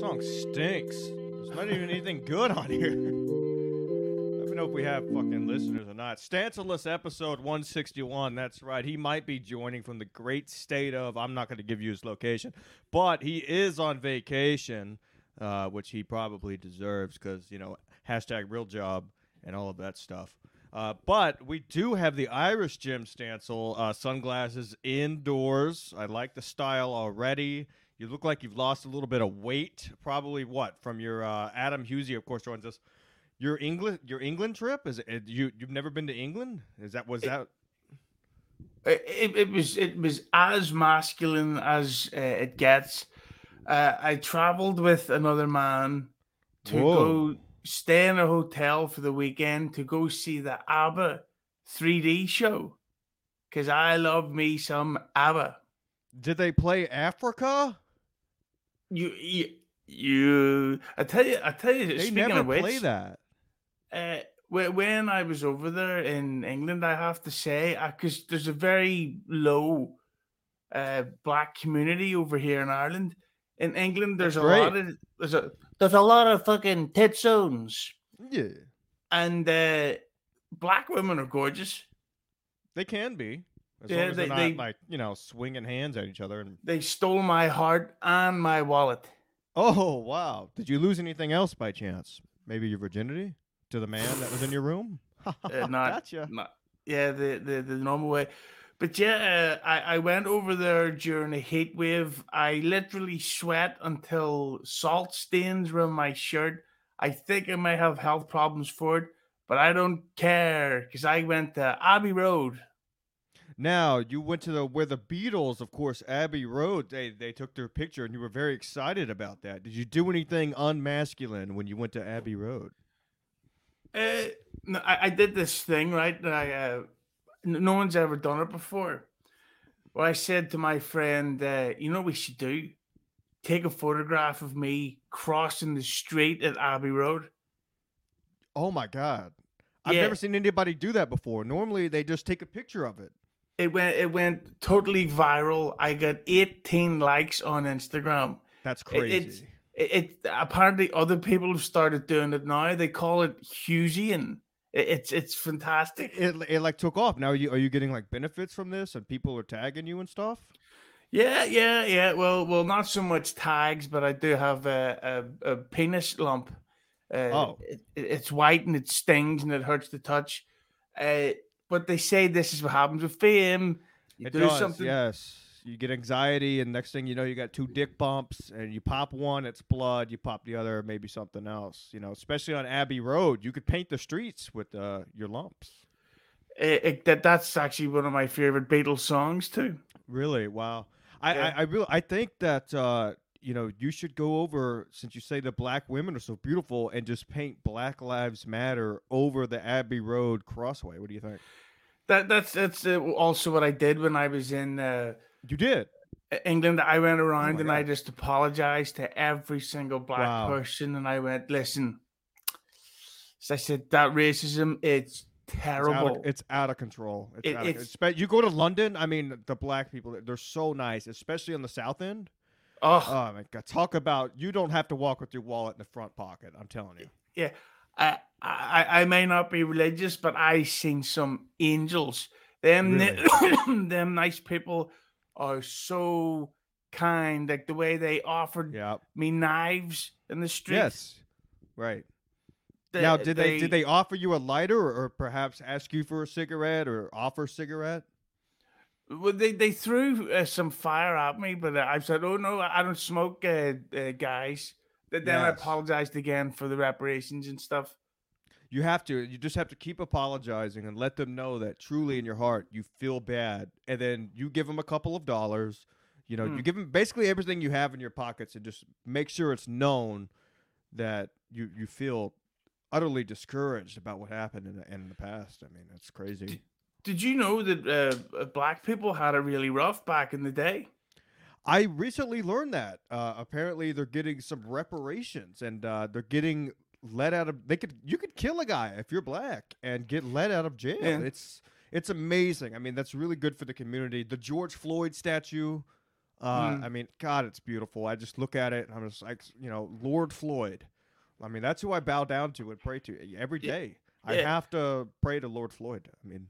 song stinks. There's not even anything good on here. I don't know if we have fucking listeners or not. Stanceless episode 161. That's right. He might be joining from the great state of, I'm not going to give you his location, but he is on vacation, uh, which he probably deserves because, you know, hashtag real job and all of that stuff. Uh, but we do have the Irish Jim Stancil uh, sunglasses indoors. I like the style already. You look like you've lost a little bit of weight. Probably what from your uh, Adam Husey, of course, joins us. Your England, your England trip is it, you? You've never been to England? Is that was that? It, it was it was as masculine as uh, it gets. Uh, I traveled with another man to Whoa. go stay in a hotel for the weekend to go see the ABBA 3D show because I love me some ABBA. Did they play Africa? You, you, you I tell you, I tell you. They speaking never of which, play that. uh, when I was over there in England, I have to say, because there's a very low uh, black community over here in Ireland. In England, there's That's a great. lot of there's a there's a lot of fucking tit zones, Yeah, and uh, black women are gorgeous. they can be. As Yeah, they- they're not they- like you know swinging hands at each other. And They stole my heart and my wallet. oh wow, did you lose anything else by chance? Maybe your virginity to the man that was in your room? Uh, not, gotcha. not- yeah, the, the the normal way. But yeah, uh, I I went over there during a heat wave. I literally sweat until salt stains were on my shirt. I think I may have health problems for it, but I don't care because I went to Abbey Road. Now you went to the where the Beatles, of course, Abbey Road. They they took their picture, and you were very excited about that. Did you do anything unmasculine when you went to Abbey Road? Uh, no, I, I did this thing right that I uh, no one's ever done it before. Where I said to my friend, uh, "You know what we should do? Take a photograph of me crossing the street at Abbey Road." Oh my god, I've Yeah. never seen anybody do that before. Normally, they just take a picture of it. It went it went totally viral. I got 18 likes on Instagram. That's crazy. it's- It, it apparently other people have started doing it now. They call it Hughesian. It, it's it's fantastic. it, it like took off. Now, are you are you getting like benefits from this, and people are tagging you and stuff? Yeah, yeah, yeah. Well, well, not so much tags, but I do have a a, a penis lump. Uh, Oh. it, it- it's white and it stings and it hurts to touch. Uh, but they say this is what happens with fame. You It do does. something. Yes. You get anxiety, and next thing you know, you got two dick bumps, and you pop one, it's blood. You pop the other, maybe something else. You know, especially on Abbey Road, you could paint the streets with uh, your lumps. It- it- that that's actually one of my favorite Beatles songs too. Really? Wow. I Yeah. I, I really I think that uh, you know you should go over since you say the black women are so beautiful and just paint Black Lives Matter over the Abbey Road crossway. What do you think? That that's that's uh, also what I did when I was in uh, You did. England. I went around my and I just apologized to every single black Wow. person, and I went, "Listen," so I said that racism it's It's out, terrible. of, it's out of control. It's It- out of, it's, you go to London. I mean, the black people, they're so nice, especially on the South End. Oh, Oh my god! Talk about you don't have to walk with your wallet in the front pocket. I'm telling you. yeah. I, I I may not be religious, but I seen some angels. Them ni- them nice people are so kind. Like the way they offered Yeah. me knives in the street. Yes. Right. the- now, did they, did they offer you a lighter, or, or perhaps ask you for a cigarette, or offer a cigarette? Well, they they threw uh, some fire at me, but uh, I said, "Oh no, I don't smoke, uh, uh, guys." Then I apologized again for the reparations and stuff. You have to. You just have to keep apologizing and let them know that truly in your heart you feel bad, and then you give them a couple of dollars. You know, Hmm. you give them basically everything you have in your pockets, and just make sure it's known that you you feel utterly discouraged about what happened in the, in the past. I mean, it's crazy. Did you know that uh, uh, black people had it really rough back in the day? I recently learned that uh, apparently they're getting some reparations, and uh, they're getting let out of. They could you could kill a guy if you're black and get let out of jail. Yeah. It's it's amazing. I mean, that's really good for the community. The George Floyd statue Uh, Mm. I mean, God, it's beautiful. I just look at it and I'm just like, you know, Lord Floyd. I mean, that's who I bow down to and pray to every day. Yeah. I Yeah. have to pray to Lord Floyd. I mean,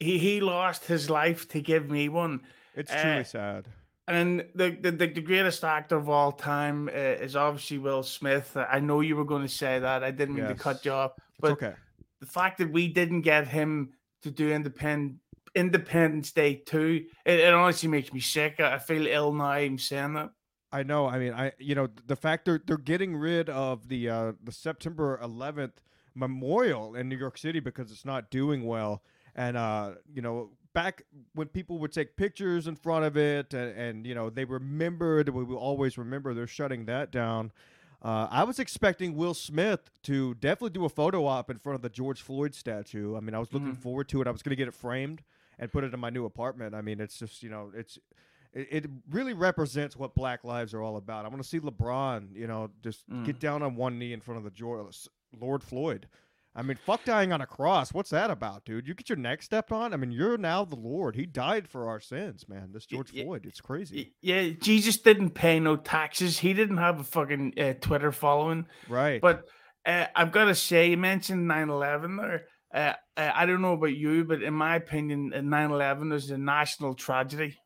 He he lost his life to give me one. it's Uh, truly sad. And the, the, the, greatest actor of all time uh, is obviously Will Smith. I know you were going to say that. I didn't mean to cut you off. But okay. the fact that we didn't get him to do Independ- Independence Day 2, it, it honestly makes me sick. I I feel ill now I'm saying that. I know. I mean, I you know the fact they're they're getting rid of the uh, the September 11th memorial in New York City because it's not doing well, and uh, you know back when people would take pictures in front of it, and, and you know they remembered, we will always remember. They're shutting that down. Uh, I was expecting Will Smith to definitely do a photo op in front of the George Floyd statue. I mean, I was looking Mhm. forward to it. I was going to get it framed and put it in my new apartment. I mean, it's just you know, it's it, it really represents what Black lives are all about. I want to see LeBron, you know, just get Mm. down on one knee in front of the George, Lord Floyd. I mean, fuck dying on a cross. What's that about, dude? You get your neck stepped on. I mean, you're now the Lord. He died for our sins, man. This George y- Floyd, it's crazy, Yeah, Jesus didn't pay no taxes. He didn't have a fucking uh, Twitter following. right? But uh, I've got to say, you mentioned 9 11 there. Uh, uh, I don't know about you, but in my opinion, 9 11 is a national tragedy.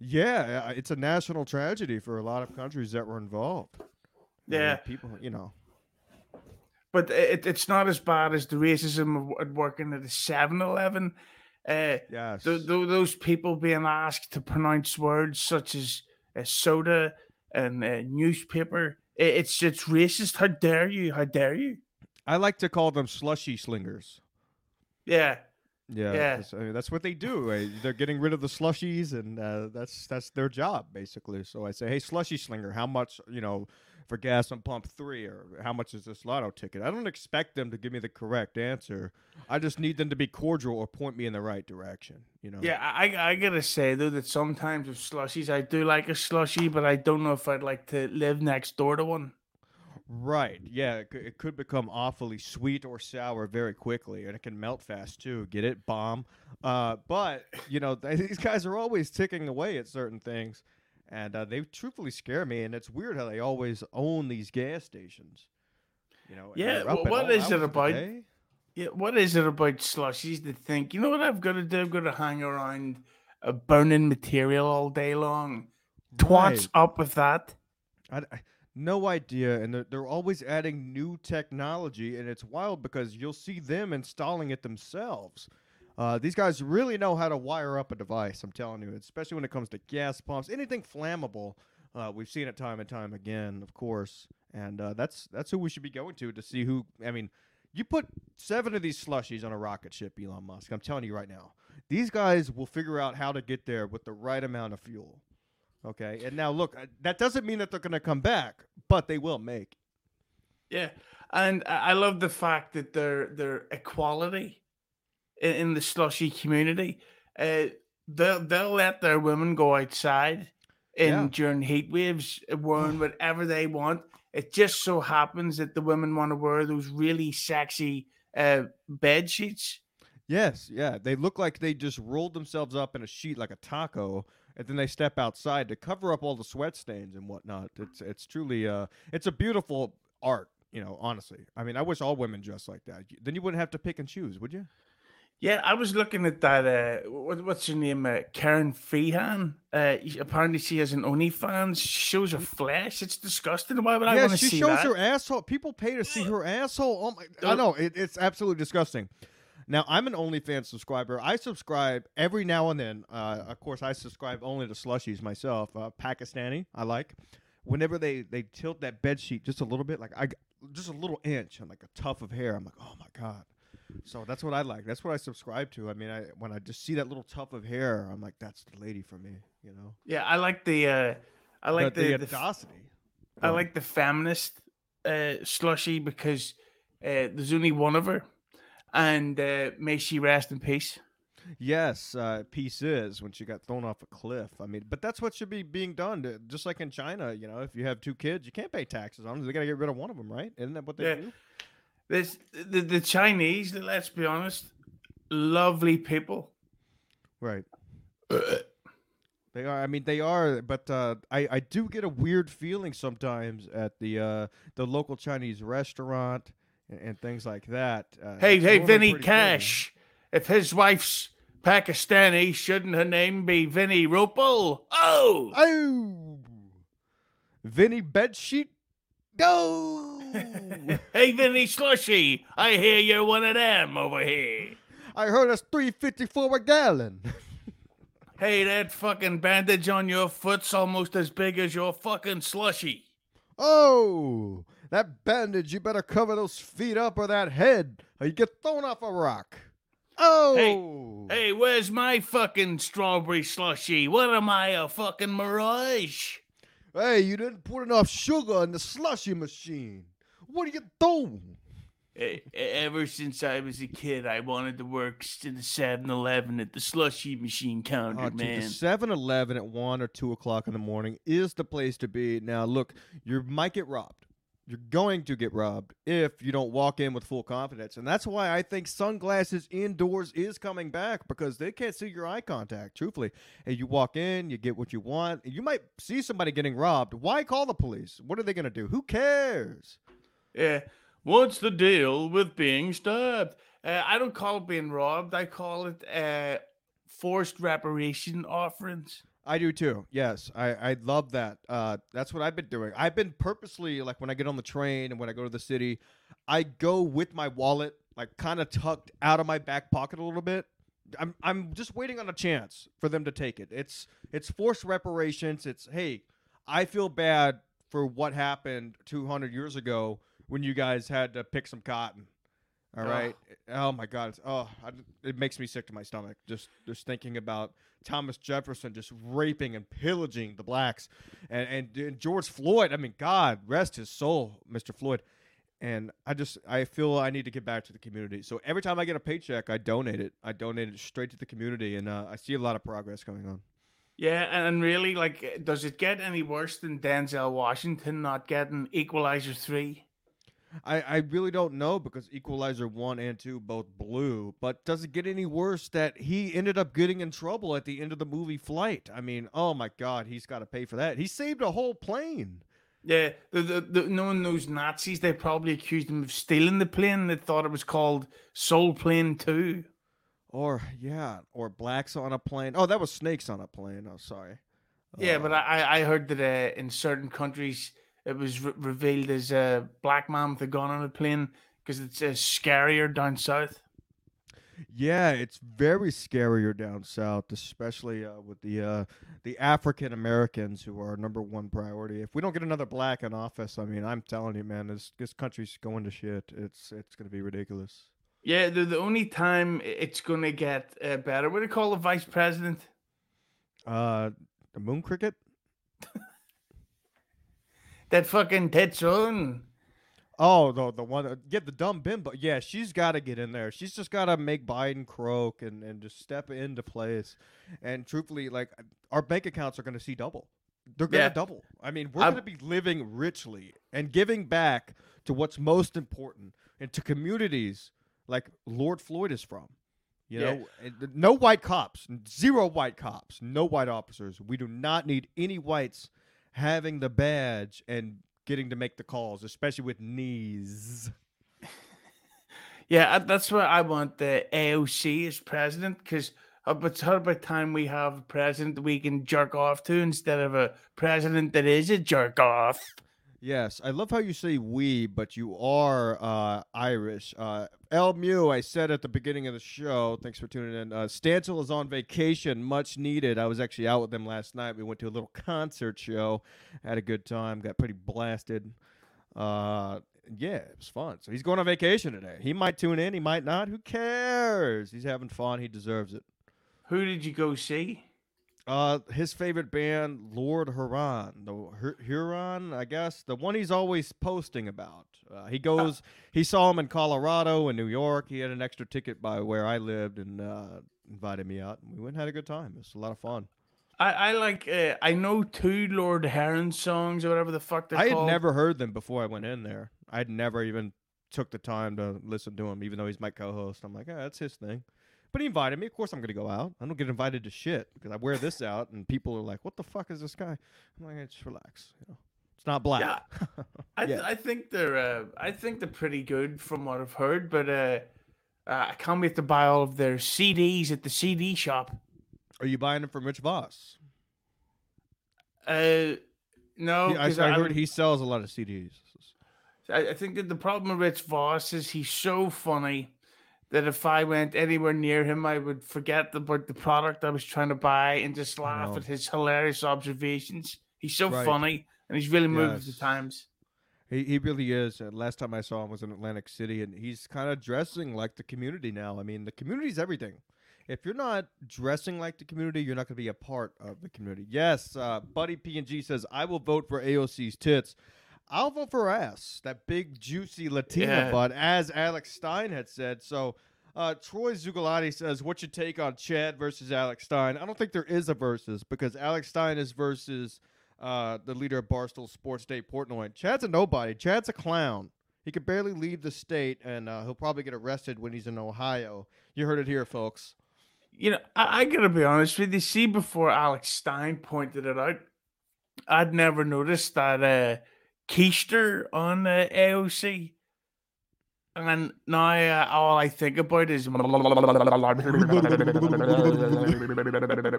yeah, uh, it's a national tragedy for a lot of countries that were involved. I mean, Yeah. people, you know. But it, it's not as bad as the racism of at working at a 7 Eleven. Uh, Yes. th- th- those people being asked to pronounce words such as uh, soda and uh, newspaper. I- It's it's racist. How dare you? How dare you? I like to call them slushy slingers. Yeah. Yeah, Yeah. that's, I mean, that's what they do. They're getting rid of the slushies, and uh, that's that's their job basically. So I say, hey, slushy slinger, how much you know for gas on pump three, or how much is this lotto ticket? I don't expect them to give me the correct answer. I just need them to be cordial or point me in the right direction. You know. Yeah, I I gotta say though that sometimes with slushies, I do like a slushie, but I don't know if I'd like to live next door to one. Right. Yeah. It could, it could become awfully sweet or sour very quickly, and it can melt fast too. Get it? Bomb. Uh, but you know, th- these guys are always ticking away at certain things, and uh, they truthfully scare me. And it's weird how they always own these gas stations. You know. Yeah, well, at what is it hours of the about? Yeah, what is it about slushies that think you know what I've got to do? I've got to hang around a burning material all day long. Twats Right. up with that. I, I- no idea, and they're, they're always adding new technology, and it's wild because you'll see them installing it themselves. Uh, these guys really know how to wire up a device. I'm telling you, especially when it comes to gas pumps, anything flammable. Uh, we've seen it time and time again, of course, and uh, that's that's who we should be going to to see who. I mean, you put seven of these slushies on a rocket ship, Elon Musk. I'm telling you right now, these guys will figure out how to get there with the right amount of fuel. Okay, and now look, uh, that doesn't mean that they're going to come back, but they will make. Yeah, and I love the fact that their their equality in, in the slushy community. Uh, they'll they'll let their women go outside in Yeah. during heat waves, uh, wearing whatever they want. It just so happens that the women want to wear those really sexy uh, bed sheets. Yes, yeah, they look like they just rolled themselves up in a sheet like a taco, and then they step outside to cover up all the sweat stains and whatnot. It's it's truly uh, it's a beautiful art. You know, honestly, I mean, I wish all women dressed like that. Then you wouldn't have to pick and choose, would you? Yeah, I was looking at that. Uh, what, what's her name? Uh, Karen Freehan. Uh, apparently, she has an OnlyFans. She shows her flesh. It's disgusting. Why would I yeah, want to see that? she shows her asshole. People pay to see her asshole. Oh my! I know it, it's absolutely disgusting. Now I'm an OnlyFans subscriber. I subscribe every now and then. Uh, of course, I subscribe only to slushies myself. Uh, Pakistani, I like. Whenever they they tilt that bed sheet just a little bit, like I just a little inch on like a tuft of hair, I'm like, oh my god. So that's what I like. That's what I subscribe to. I mean, I when I just see that little tuft of hair, I'm like, that's the lady for me. You know, Yeah, I like the. Uh, I like the. the, f- audacity. I like the feminist uh, slushy because uh, there's only one of her, and uh, may she rest in peace. Yes, uh, peace is when she got thrown off a cliff. I mean, but that's what should be being done. To, just like in China, you know, if you have two kids, you can't pay taxes on them. They got to get rid of one of them, right? Isn't that what they Yeah. do? This the the Chinese. Let's be honest, lovely people. Right. They are. I mean, they are. But uh, I I do get a weird feeling sometimes at the uh, the local Chinese restaurant and, and things like that. Uh, Hey, hey, Vinny. Cash. If his wife's Pakistani, shouldn't her name be Vinny Rupel? Oh! Oh, Vinny bedsheet, go! hey, Vinny Slushy, I hear you're one of them over here. I heard it's three fifty for a gallon. Hey, that fucking bandage on your foot's almost as big as your fucking slushy. oh, that bandage! You better cover those feet up or that head, or you get thrown off a rock. Oh, Hey, where's my fucking strawberry slushy? What am I, a fucking mirage? Hey, you didn't put enough sugar in the slushy machine. What are you doing? Ever since I was a kid, I wanted to work in the 7 Eleven at the slushy machine counter, Uh, dude, man. the 7-Eleven at 1 or 2 o'clock in the morning is the place to be. Now, look, you might get robbed. You're going to get robbed if you don't walk in with full confidence. And that's why I think sunglasses indoors is coming back because they can't see your eye contact, truthfully. And you walk in, you get what you want. You might see somebody getting robbed. Why call the police? What are they going to do? Who cares? Yeah. What's the deal with being stabbed? Uh, I don't call it being robbed. I call it uh, forced reparation offerings. I do too. Yes, I, I love that. Uh, that's what I've been doing. I've been purposely like when I get on the train and when I go to the city, I go with my wallet like kind of tucked out of my back pocket a little bit. I'm I'm just waiting on a chance for them to take it. It's it's forced reparations. It's hey, I feel bad for what happened 200 years ago when you guys had to pick some cotton. All right. Oh my God. It's, oh, I, it makes me sick to my stomach just just thinking about Thomas Jefferson just raping and pillaging the blacks, and, and and George Floyd. I mean, God rest his soul, Mr. Floyd. And I just I feel I need to get back to the community. So every time I get a paycheck, I donate it. I donate it straight to the community, and uh, I see a lot of progress going on. Yeah, and really, like, does it get any worse than Denzel Washington not getting Equalizer 3? I, I really don't know because Equalizer 1 and 2 both blew, but does it get any worse that he ended up getting in trouble at the end of the movie Flight? I mean, oh my God, he's got to pay for that. He saved a whole plane. Yeah, the, the, the, knowing those Nazis, they probably accused him of stealing the plane. They thought it was called Soul Plane 2. Or, yeah, or blacks on a plane. Oh, that was snakes on a plane. Oh, sorry. Yeah, Uh, but I, I I heard that uh, in certain countries it was re- revealed as a black man with a gun on a plane because it's uh, scarier down south. Yeah, it's very scarier down south, especially uh, with the uh, the African Americans who are our number one priority. If we don't get another black in office, I mean, I'm telling you, man, this this country's going to shit. It's it's going to be ridiculous. Yeah, the, the only time it's gonna get uh, better. What do you call the vice president? Uh, the moon cricket. That fucking Tetsun. Oh, the the one, uh, yeah, the dumb bimbo. Yeah, she's got to get in there. She's just got to make Biden croak and and just step into place. And truthfully, like our bank accounts are going to see double. They're going to Yeah. double. I mean, we're going to be living richly and giving back to what's most important and to communities like Lord Floyd is from. You Yeah. know, no white cops, zero white cops, no white officers. We do not need any whites having the badge and getting to make the calls, especially with knees. Yeah, that's what I want the AOC as president because it's about by time we have a president that we can jerk off to instead of a president that is a jerk off. Yes, I love how you say we, but you are uh, Irish. Uh, El Mew, I said at the beginning of the show, thanks for tuning in. Uh, Stancil is on vacation, much needed. I was actually out with him last night. We went to a little concert show, had a good time, got pretty blasted. Uh, yeah, it was fun. So he's going on vacation today. He might tune in, he might not. Who cares? He's having fun. He deserves it. Who did you go see? Uh, his favorite band, Lord Huron, the Hur- Huron, I guess, the one he's always posting about. Uh, he goes, he saw him in Colorado and New York. He had an extra ticket by where I lived and uh, invited me out. We went and had a good time. It was a lot of fun. I, I like uh, I know two Lord Huron songs or whatever the fuck they're I had never heard them before I went in there. I'd never even took the time to listen to him, even though he's my co-host. I'm like, ah, that's his thing. But he invited me. Of course, I'm gonna go out. I don't get invited to shit because I wear this out, and people are like, "What the fuck is this guy?" I'm like, "Just relax. You know, it's not black." Yeah. I, th- Yeah. I think they're uh, I think they're pretty good from what I've heard, but uh, uh, I can't wait to buy all of their CDs at the CD shop. Are you buying them from Rich Voss? Uh, no, He- I, I I, heard he sells a lot of CDs. I, I think that the problem with Rich Voss is he's so funny that if I went anywhere near him, I would forget about the product I was trying to buy and just laugh at his hilarious observations. He's so Right. funny and he's really moved with Yes. the times. He he really is. Last time I saw him was in Atlantic City, and he's kind of dressing like the community now. I mean, the community's everything. If you're not dressing like the community, you're not going to be a part of the community. Yes, uh, Buddy P and G says I will vote for AOC's tits. I'll vote for ass, that big juicy Latina Yeah. butt, as Alex Stein had said. So. Uh, Troy Zugalati says, "What's your take on Chad versus Alex Stein?" I don't think there is a versus because Alex Stein is versus uh, the leader of Barstool Sports Dave Portnoy. Chad's a nobody. Chad's a clown. He could barely leave the state, and uh, he'll probably get arrested when he's in Ohio. You heard it here, folks. You know, I, I gotta be honest with you. See, before Alex Stein pointed it out, I'd never noticed that uh, keister on uh, AOC. And now uh, all I think about is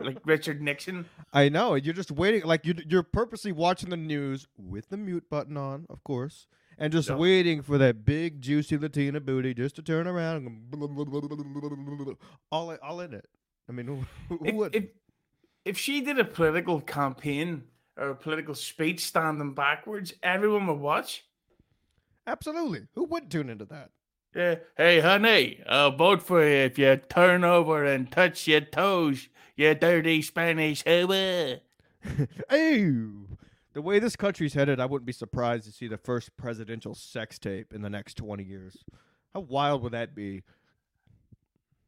like Richard Nixon. I know. You're just waiting. Like you, you're purposely watching the news with the mute button on, of course, and just Yeah. waiting for that big juicy Latina booty just to turn around. And all, all in it. I mean, who, who If, would? if if she did a political campaign or a political speech standing backwards, everyone would watch. Absolutely. Who would tune into that? Yeah. Hey, honey, I'll vote for you if you turn over and touch your toes, you dirty Spanish hoe. Ew. The way this country's headed, I wouldn't be surprised to see the first presidential sex tape in the next 20 years. How wild would that be?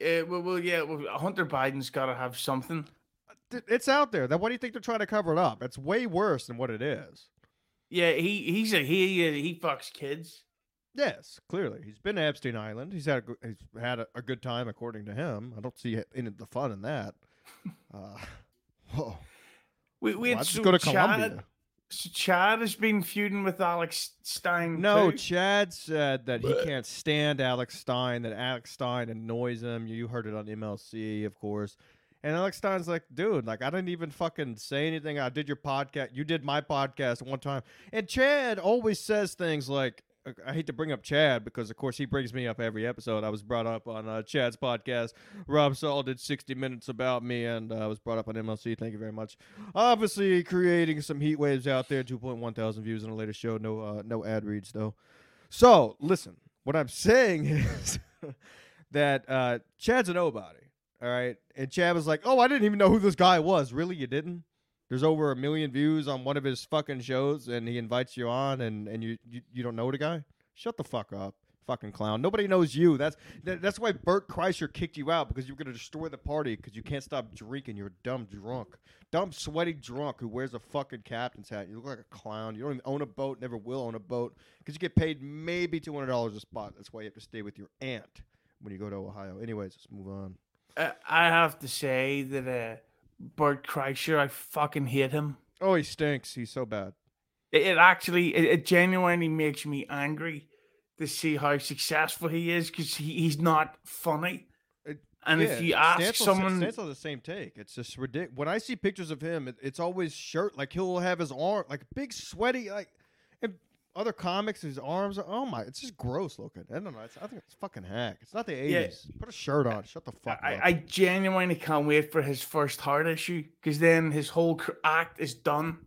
Uh, well, well, yeah, well, Hunter Biden's got to have something. It's out there. Then why do you think they're trying to cover it up? It's way worse than what it is. Yeah, he he's a he uh, he fucks kids. Yes, clearly. He's been to Epstein Island. He's had a, he's had a, a good time, according to him. I don't see any of the fun in that. Uh, whoa. We we Why had just so go to Chad, Colombia? so Chad has been feuding with Alex Stein. No, too. Chad said that he can't stand Alex Stein, that Alex Stein annoys him. You heard it on MLC, of course. And Alex Stein's like, dude, like I didn't even fucking say anything. I did your podcast. You did my podcast one time. And Chad always says things like, I hate to bring up Chad because, of course, he brings me up every episode. I was brought up on uh, Chad's podcast. Rob Saul did 60 minutes about me, and uh, I was brought up on MLC. Thank you very much. Obviously, creating some heat waves out there. 2.1 thousand views on the latest show. No, uh, no ad reads though. So, listen, what I'm saying is that uh, Chad's a nobody. All right. And Chad was like, oh, I didn't even know who this guy was. Really? You didn't? There's over a million views on one of his fucking shows, and he invites you on, and, and you, you, you don't know the guy? Shut the fuck up. Fucking clown. Nobody knows you. That's that, that's why Bert Kreischer kicked you out because you were gonna destroy the party because you can't stop drinking. You're a dumb drunk, dumb sweaty drunk who wears a fucking captain's hat. You look like a clown. You don't even own a boat. Never will own a boat because you get paid maybe two hundred dollars a spot. That's why you have to stay with your aunt when you go to Ohio. Anyways, let's move on. Uh, I have to say that uh, Bert Kreischer, I fucking hate him. Oh, he stinks. He's so bad. It, it actually, it, it genuinely makes me angry to see how successful he is because he, he's not funny. It- And if you ask Stancil's- someone, Stancil's the same take. It's just ridiculous. When I see pictures of him, it, it's always shirt. Like he'll have his arm, like big sweaty, like. Other comics, his arms are. Oh my! It's just gross looking. I don't know. It's, I think it's fucking hack. It's not the eighties. Yeah. Put a shirt on. Shut the fuck I, up. I genuinely can't wait for his first heart issue because then his whole act is done.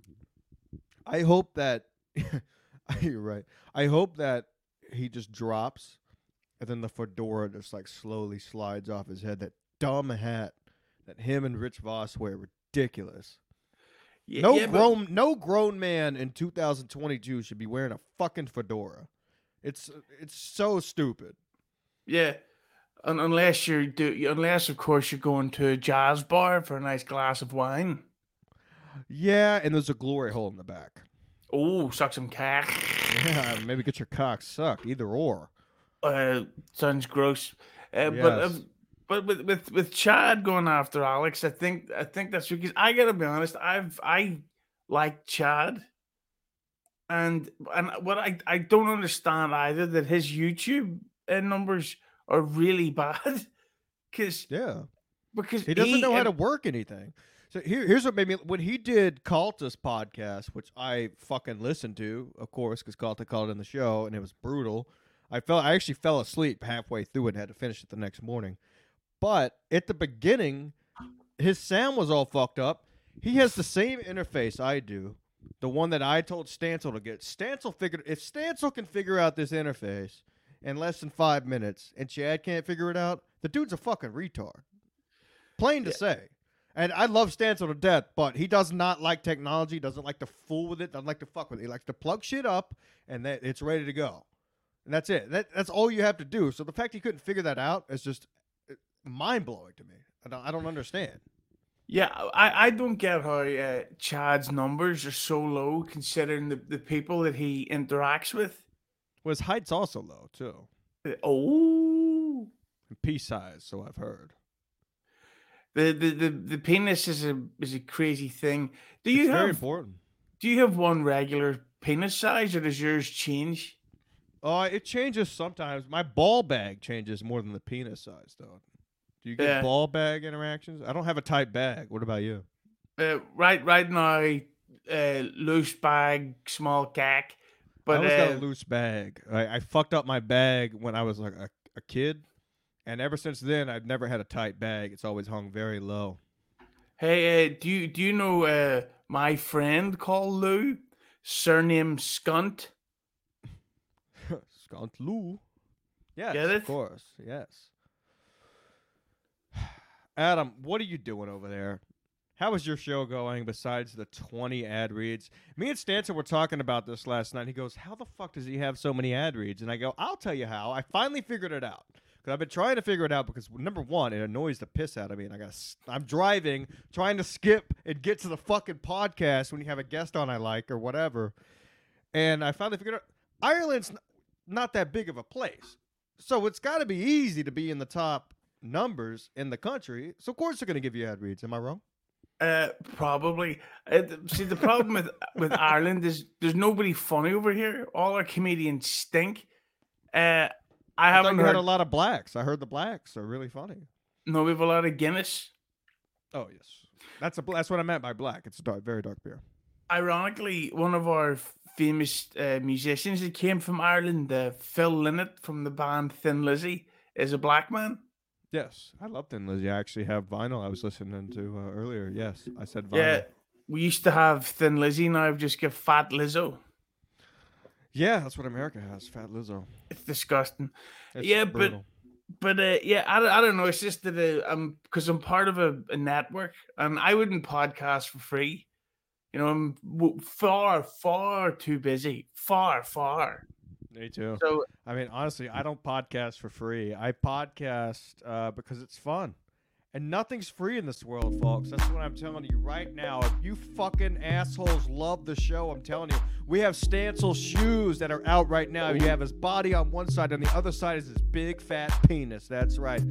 I hope that you're right. I hope that he just drops, and then the fedora just like slowly slides off his head. That dumb hat that him and Rich Voss wear, ridiculous. Yeah, No yeah, but- grown, no grown man in 2022 should be wearing a fucking fedora. It's it's so stupid. Yeah, Un- unless you're do, unless of course you're going to a jazz bar for a nice glass of wine. Yeah, and there's a glory hole in the back. Oh, suck some cock. Yeah, maybe get your cock sucked, either or. Uh, sounds gross. Uh, But Yes. um, but with with with Chad going after Alex, I think I think that's because I gotta be honest. I've I like Chad, and and what I I don't understand either that his YouTube uh, numbers are really bad. Because Yeah. because He doesn't know how to work anything. So here, here's what made me when he did Cultus podcast, which I fucking listened to, of course, because Calta called it in the show and it was brutal. I felt I actually fell asleep halfway through it and had to finish it the next morning. But at the beginning, his sound was all fucked up. He has the same interface I do, the one that I told Stancil to get. Stancil figured if Stancil can figure out this interface in less than five minutes, and Chad can't figure it out, the dude's a fucking retard. Plain to say. And I love Stancil to death, but he does not like technology, doesn't like to fool with it, doesn't like to fuck with it. He likes to plug shit up and that it's ready to go. And that's it. That, that's all you have to do. So the fact he couldn't figure that out is just mind blowing to me. I don't, I don't understand. Yeah, I, I don't get how uh, Chad's numbers are so low considering the, the people that he interacts with. Well, his height's also low, too. Uh, Oh, And pea size, so I've heard. the, the, the, the penis is a is a crazy thing. Do you it's very have important. do you have one regular penis size or does yours change? Uh, it changes sometimes. My ball bag changes more than the penis size, though. Do you get Yeah. ball bag interactions? I don't have a tight bag. What about you? Uh, right right now, uh, loose bag, small cack. But I always got a uh, loose bag. I, I fucked up my bag when I was like a, a kid, and ever since then, I've never had a tight bag. It's always hung very low. hey, uh, do you do you know uh, my friend called Lou, surname Skunt? Scant Lou. Yes, of course. Yes. Adam, what are you doing over there? How is your show going besides the 20 ad reads? Me and Stanton were talking about this last night. He goes, How the fuck does he have so many ad reads? And I go, I'll tell you how. I finally figured it out. Because I've been trying to figure it out because, number one, it annoys the piss out of me. And I got I'm driving, trying to skip and get to the fucking podcast when you have a guest on I like or whatever. And I finally figured out Ireland's not that big of a place. So it's got to be easy to be in the top numbers in the country. So of course they're going to give you ad reads. Am I wrong? Uh, probably. Uh, see, the problem with with Ireland is there's nobody funny over here. All our comedians stink. Uh, I I haven't you heard. a lot of blacks. I heard the blacks are really funny. no, we have a lot of Guinness. Oh yes, that's a that's what I meant by black. It's a dark, very dark beer. Ironically, one of our famous uh, musicians that came from Ireland, uh, Phil Lynott from the band Thin Lizzy, is a black man. Yes, I love Thin Lizzy. I actually have vinyl. I was listening to uh, earlier. Yes, I said vinyl. Yeah, we used to have Thin Lizzy. Now I've just got Fat Lizzo. yeah, that's what America has. Fat Lizzo. It's disgusting. It's Yeah, but- brutal. But uh, yeah, I, don't- I don't know. It's just that uh, I'm because I'm part of a, a network, and I wouldn't podcast for free. You know, I'm far, far too busy. Far, far. Me too. So I mean, honestly, I don't podcast for free. I podcast uh, because it's fun. And nothing's free in this world, folks. That's what I'm telling you right now. If you fucking assholes love the show, I'm telling you, we have Stancil shoes that are out right now. You have his body on one side, and the other side is his big fat penis. That's right.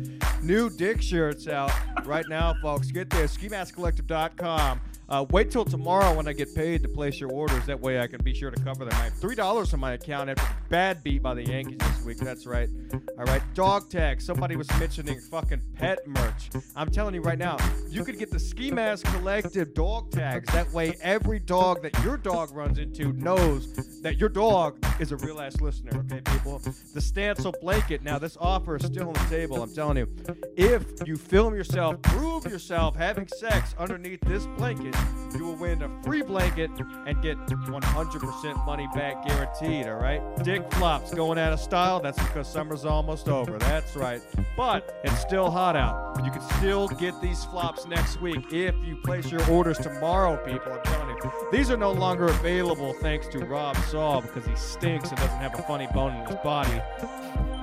New dick shirts out right now, folks. Get there, skimaskcollective.com. Uh, wait till tomorrow when I get paid to place your orders. That way I can be sure to cover them. I have three dollars on my account after the bad beat by the Yankees this week. That's right. All right. Dog tag. Somebody was mentioning fucking pet merch. I'm telling you right now, you could get the Ski Mask Collective dog tags. That way, every dog that your dog runs into knows that your dog is a real ass listener. Okay, people. The Stancil blanket. Now, this offer is still on the table. I'm telling you. If you film yourself, prove yourself having sex underneath this blanket, you will win a free blanket and get 100% money back guaranteed. All right. Dick flops going out of style. That's because summer's almost over. That's right. But it's still hot out. You can still get these flops next week if you place your orders tomorrow, people. I'm telling you. These are no longer available thanks to Rob Saw because he stinks and doesn't have a funny bone in his body.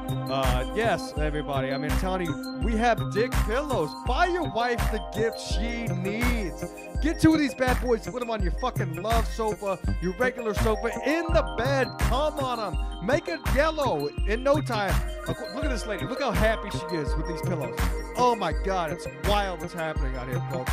Uh, yes, everybody. I mean, I'm telling you, we have dick pillows. Buy your wife the gift she needs. Get two of these bad boys, put them on your fucking love sofa, your regular sofa, in the bed. Come on them. Make it yellow in no time. Look look at this lady. Look how happy she is with these pillows. Oh my God, it's wild what's happening out here, folks.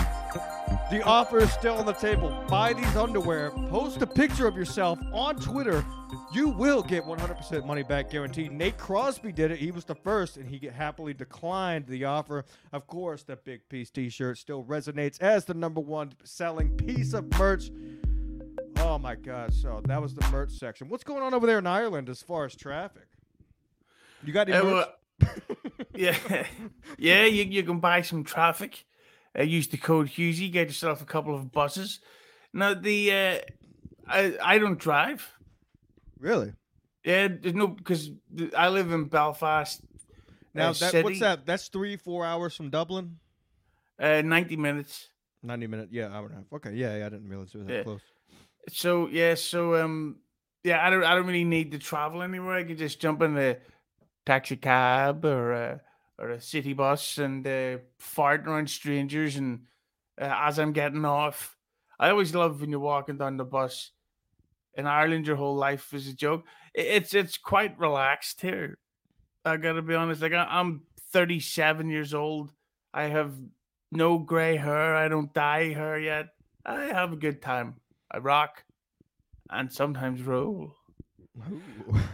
The offer is still on the table. Buy these underwear. Post a picture of yourself on Twitter. You will get 100% money back guaranteed. Nate Crosby did it. He was the first, and he happily declined the offer. Of course, the Big Piece T-shirt still resonates as the number one selling piece of merch. Oh my God! So that was the merch section. What's going on over there in Ireland as far as traffic? You got any merch? yeah, yeah. You, you can buy some traffic. Uh, use the code Husey. Get yourself a couple of buses. Now the uh, I I don't drive. really? Yeah, there's no because I live in Belfast. Now uh, that what's that? That's three, four hours from Dublin. Uh, Ninety minutes. 90 minute, yeah, hour and a half. Okay, yeah, yeah I didn't realize it was that Yeah. close. So yeah, so um, yeah, I don't I don't really need to travel anywhere. I can just jump in a taxi cab or a or a city bus and uh, fart around strangers. And uh, as I'm getting off, I always love when you're walking down the bus. In Ireland, your whole life is a joke. It's it's quite relaxed here. I gotta be honest. Like I'm 37 years old. I have no gray hair. I don't dye hair yet. I have a good time. I rock and sometimes roll.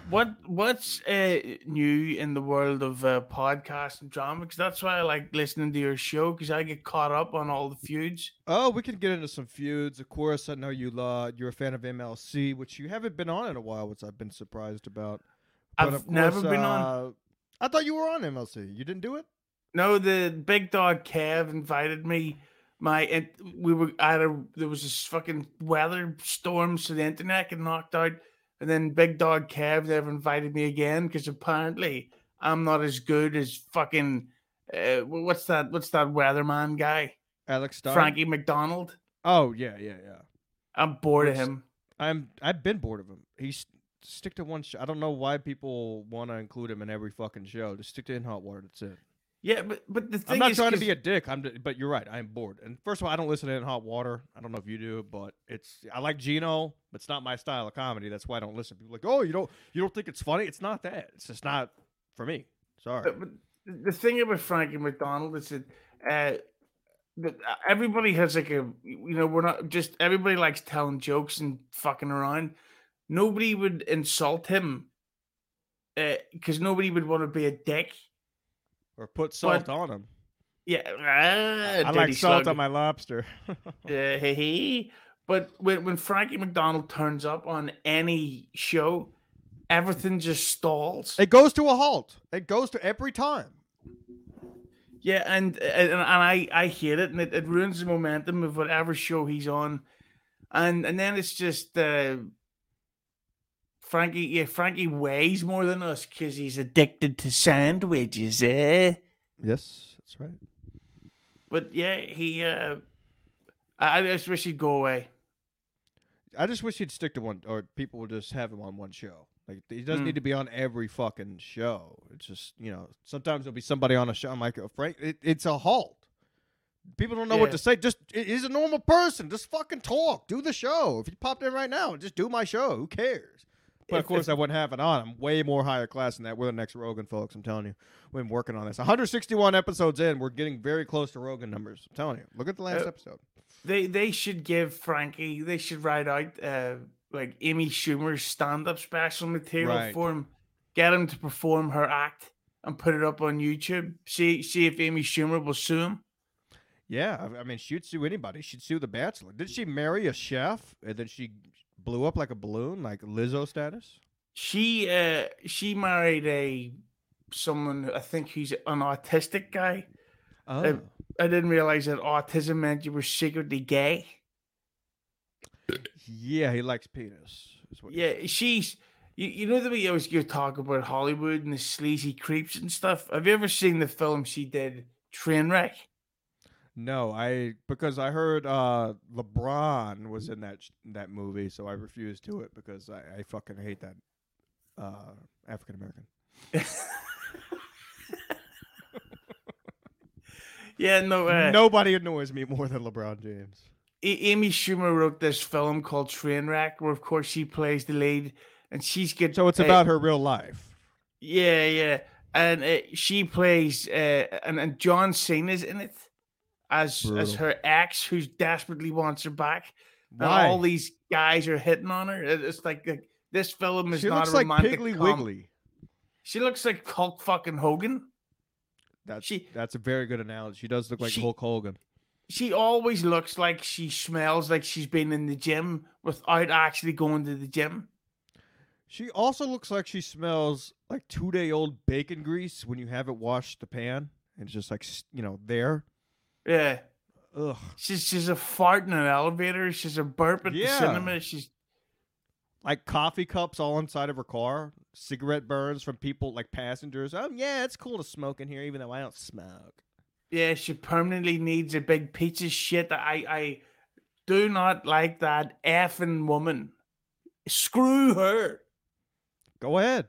What what's uh, new in the world of uh, podcast and drama? Because that's why I like listening to your show because I get caught up on all the feuds. Oh, we can get into some feuds. Of course, I know you uh, you're a fan of MLC, which you haven't been on in a while, which I've been surprised about. But I've of never course, been on. uh, I thought you were on MLC. You didn't do it? No, the big dog Kev invited me. My and we were a there was this fucking weather storm, so the internet got knocked out. And then big dog Kev never invited me again because apparently I'm not as good as fucking uh, what's that? What's that weatherman guy? Alex? Frankie MacDonald. Oh yeah, yeah, yeah. I'm bored of him. I'm I've been bored of him. He's stick to one show. I don't know why people want to include him in every fucking show. Just stick to in hot water. That's it. Yeah, but but the thing is I'm not is, trying to be a dick. I'm, but you're right. I'm bored. And first of all, I don't listen to in hot water. I don't know if you do, but it's I like Gino, but it's not my style of comedy. That's why I don't listen. People are like, oh, you don't you don't think it's funny? It's not that. It's just not for me. Sorry. But, but the thing about Frankie MacDonald is that uh, that uh, everybody has like a you know we're not just everybody likes telling jokes and fucking around. Nobody would insult him because nobody would want to be a dick. Or put salt but- on them. Yeah, ah, I like salt slug. on my lobster. Uh. But when, when Frankie MacDonald turns up on any show, everything just stalls. it goes to a halt. It goes to every time. Yeah, and and, and I I hate it, and it, it ruins the momentum of whatever show he's on, and and then it's just uh, Frankie. Yeah, Frankie weighs more than us because he's addicted to sandwiches, eh? Yes, that's right. But yeah, he. Uh, I, I just wish he'd go away. I just wish he'd stick to one, or people would just have him on one show. Like he doesn't Mm. need to be on every fucking show. It's just you know sometimes there'll be somebody on a show. I'm like, "Oh, Frank, it, it's a halt. People don't know what to say. Just he- he's a normal person. Just fucking talk. Do the show. If you popped in right now, just do my show. Who cares? But of course, if- I wouldn't have it on. I'm way more higher class than that. We're the next Rogan, folks. I'm telling you. We've been working on this. 161 episodes in. We're getting very close to Rogan numbers. I'm telling you. Look at the last Uh, episode. They they should give Frankie. They should write out uh, like Amy Schumer's stand up special material Right. for him. Get him to perform her act and put it up on YouTube. See see if Amy Schumer will sue him. Yeah, I I mean, she'd sue anybody. She'd sue The Bachelor. Did she marry a chef and then she blew up like a balloon, like Lizzo status? She uh she married a someone I think he's an autistic guy. Oh, I didn't realize that autism meant you were secretly gay. yeah, he likes penis. is what he Yeah, she's you, you know the way you always you talk about Hollywood and the sleazy creeps and stuff. Have you ever seen the film she did, Trainwreck? No, I because I heard uh LeBron was in that sh- that movie, so I refused to it because I, I fucking hate that uh African American. yeah, no. Uh, Nobody annoys me more than LeBron James. A- Amy Schumer wrote this film called Trainwreck, where of course she plays the lead, and she's good. So it's about her real life. Yeah, yeah, and uh, she plays, uh, and and John Cena's in it as as her ex, who's desperately wants her back. And all these guys are hitting on her. It's like, like this film is she not looks a like romantic Piggly com- Wiggly. She looks like Hulk fucking Hogan. That's She- that's a very good analogy. She does look like she- Hulk Hogan. She always looks like she smells like she's been in the gym without actually going to the gym. She also looks like she smells like two day old bacon grease when you haven't washed the pan and it's just like s- you know there. Yeah. Ugh. She's she's a fart in an elevator. She's a burp at Yeah. the cinema. She's Like coffee cups all inside of her car, cigarette burns from people like passengers. Oh yeah, it's cool to smoke in here, even though I don't smoke. yeah, she permanently needs a big piece of shit. That I I do not like that effing woman. Screw her. Go ahead,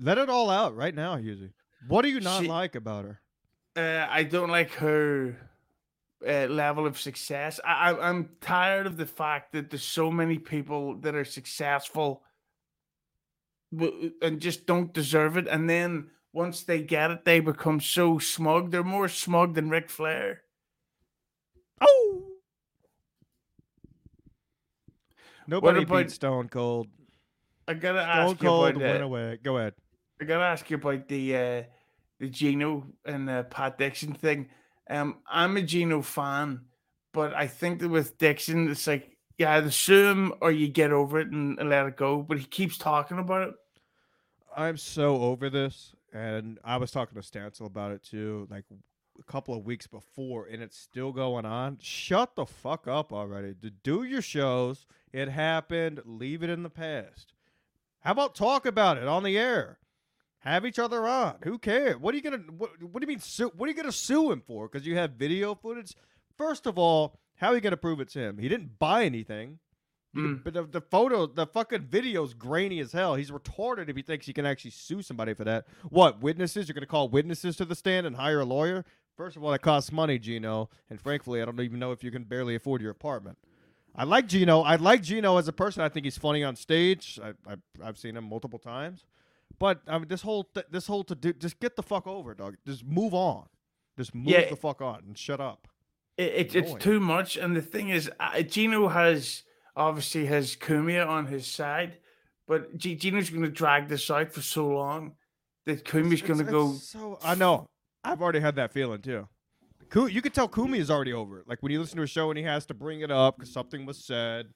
let it all out right now, Husey. What do you not She- like about her? Uh, I don't like her uh, level of success. I, I I'm tired of the fact that there's so many people that are successful and just don't deserve it, and then once they get it, they become so smug. They're more smug than Ric Flair. Oh. Nobody about- beats Stone Cold. I gotta Stone ask you Cold about went uh, away. Go ahead. I gotta ask you about the uh, the Gino and uh, Pat Dixon thing. Um, I'm a Gino fan, but I think that with Dixon, it's like you either sue him or you get over it and, and let it go. But he keeps talking about it. I'm so over this, and I was talking to Stancil about it too, like a couple of weeks before, and it's still going on. Shut the fuck up already. Do your shows, it happened. Leave it in the past. How about talk about it on the air? Have each other on. Who cares? What are you gonna? What, what do you mean? Sue, what are you gonna sue him for? Because you have video footage. First of all, how are you gonna prove it's him? He didn't buy anything. Mm. But the, the photo, the fucking video's grainy as hell. He's retarded if he thinks he can actually sue somebody for that. What witnesses? You're gonna call witnesses to the stand and hire a lawyer? First of all, that costs money, Gino. And frankly, I don't even know if you can barely afford your apartment. I like Gino. I like Gino as a person. I think he's funny on stage. I, I I've seen him multiple times. But I mean, this whole th- this whole to do, just get the fuck over, dog. Just move on. Just move Yeah. the fuck on and shut up. it, it it's too much. And the thing is, uh, Gino has obviously has Cumia on his side, but G- Gino's going to drag this out for so long that Cumia's going to go. So I know. I've already had that feeling too. You could tell Kumi is already over it. Like when you listen to a show and he has to bring it up because something was said,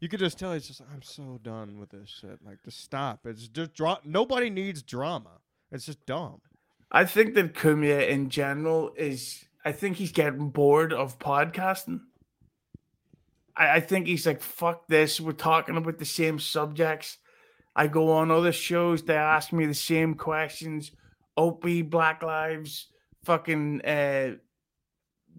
you could just tell he's just. I'm so done with this shit. Like, just stop. It's just dra- Nobody needs drama. It's just dumb. I think that Cumia in general is. I think he's getting bored of podcasting. I, I think he's like, fuck this. We're talking about the same subjects. I go on other shows. They ask me the same questions. Opie, Black Lives, fucking. uh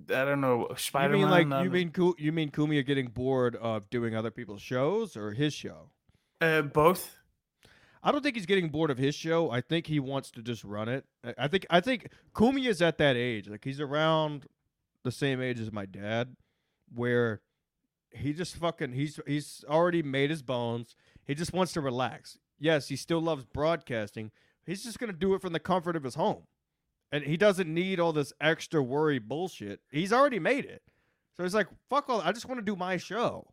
I don't know. Spider you Man. mean like you mean Ku- you mean Kumi are getting bored of doing other people's shows or his show? uh, both. I don't think he's getting bored of his show. I think he wants to just run it. I- I think I think Kumi is at that age. Like he's around the same age as my dad, where he just fucking he's he's already made his bones. He just wants to relax. Yes, he still loves broadcasting. He's just gonna do it from the comfort of his home. And he doesn't need all this extra worry bullshit. He's already made it. So he's like, fuck all I just want to do my show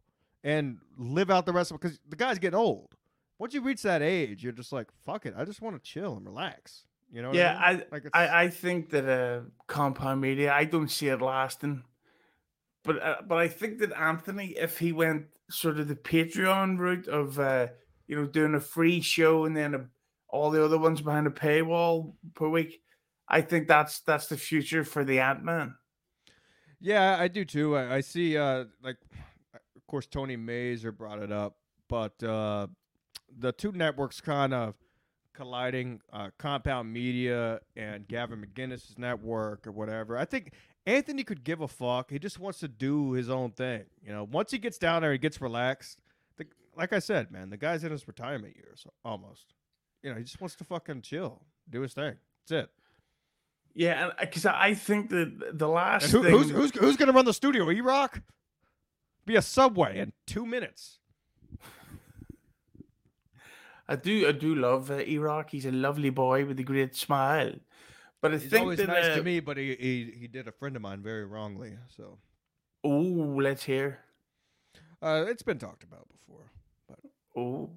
and live out the rest of it because the guy's getting old once you reach that age, you're just like, fuck it. I just want to chill and relax. You know? Yeah, I, mean? I like I, I think that uh, compound media, I don't see it lasting. But uh, but I think that Anthony, if he went sort of the Patreon route of uh, you know doing a free show and then a, all the other ones behind a paywall per week, I think that's that's the future for the Ant Man. yeah, I do too. I, I see, uh, like, of course, Tony Mazer brought it up, but uh, the two networks kind of colliding, uh, Compound Media and Gavin McInnes's network or whatever. I think Anthony could give a fuck. He just wants to do his own thing. You know, once he gets down there, he gets relaxed. The, like I said, man, the guy's in his retirement years almost. You know, he just wants to fucking chill, do his thing. That's it. Yeah, because I think that the last who, thing, who's who's who's gonna run the studio? E Rock. Be a subway in two minutes. I do I do love uh, Iraq. He's a lovely boy with a great smile. But I He's think always that nice uh, to me, but he, he he did a friend of mine very wrongly. So oh, let's hear. uh, it's been talked about before. but Oh,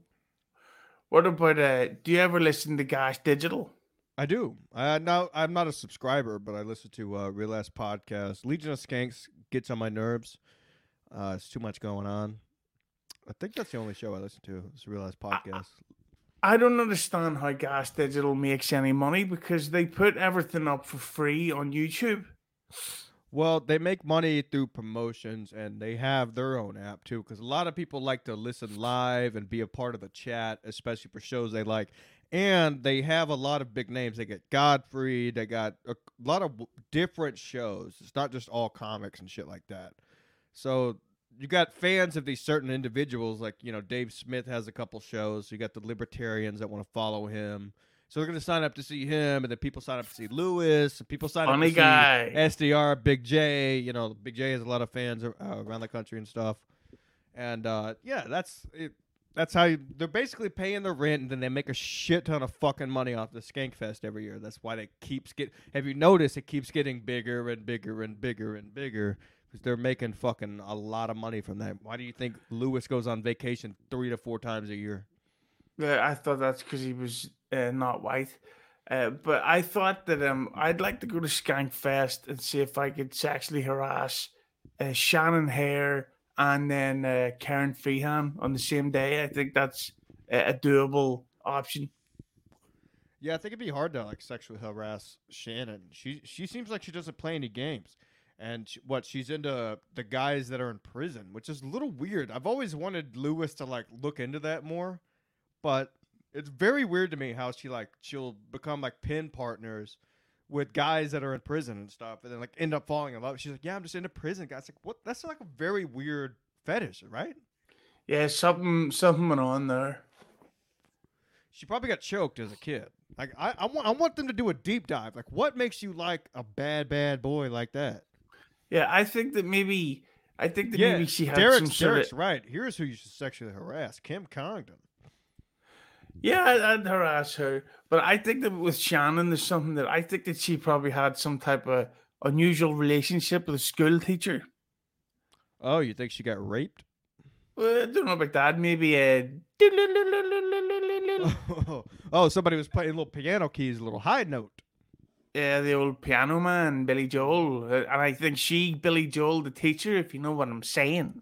what about uh? Do you ever listen to Gas Digital? I do. Uh, now I'm not a subscriber, but I listen to uh, Real Ass Podcast. Legion of Skanks gets on my nerves. Uh, it's too much going on. I think that's the only show I listen to. Is Real Ass Podcast. I don't understand how Gas Digital makes any money because they put everything up for free on YouTube. Well, they make money through promotions, and they have their own app too. Because a lot of people like to listen live and be a part of the chat, especially for shows they like. And they have a lot of big names. They get Godfrey. They got a lot of different shows. It's not just all comics and shit like that. So you got fans of these certain individuals, like you know Dave Smith has a couple shows. You got the libertarians that want to follow him. So they're going to sign up to see him, and then people sign up to see Lewis, and people sign up Funny to see. SDR, Big J. You know, Big J has a lot of fans uh, around the country and stuff. And uh, yeah, that's it. That's how you, they're basically paying the rent, and then they make a shit ton of fucking money off the Skank Fest every year. That's why they keeps get. Have you noticed it keeps getting bigger and bigger and bigger and bigger? Because they're making fucking a lot of money from that. Why do you think Lewis goes on vacation three to four times a year? Yeah, I thought that's because he was uh, not white. Uh, but I thought that um, I'd like to go to Skank Fest and see if I could sexually harass uh, Shannon Hare and then uh, Karen Feehan on the same day. I think that's a, a doable option. Yeah, I think it'd be hard to like sexually harass Shannon. She she seems like she doesn't play any games, and she, what she's into the guys that are in prison, which is a little weird. I've always wanted Lewis to like look into that more, but it's very weird to me how she like she'll become like pin partners with guys that are in prison and stuff, and then like end up falling in love. She's like, "Yeah, I'm just into prison guys." Like, what? That's like a very weird fetish, right? Yeah, something something went on there. She probably got choked as a kid. Like I, I want I want them to do a deep dive. Like what makes you like a bad bad boy like that? Yeah, I think that maybe I think that yeah, maybe she had Derek's, some sort of right. Here's who you should sexually harass: Kim Congdon. Yeah, I'd, harass her. But I think that with Shannon, there's something that I think that she probably had some type of unusual relationship with a school teacher. Oh, you think she got raped? Well, I don't know about that. Maybe a. oh, somebody was playing little piano keys, a little high note. Yeah, the old piano man, Billy Joel. Uh, And I think she, Billy Joel, the teacher, if you know what I'm saying.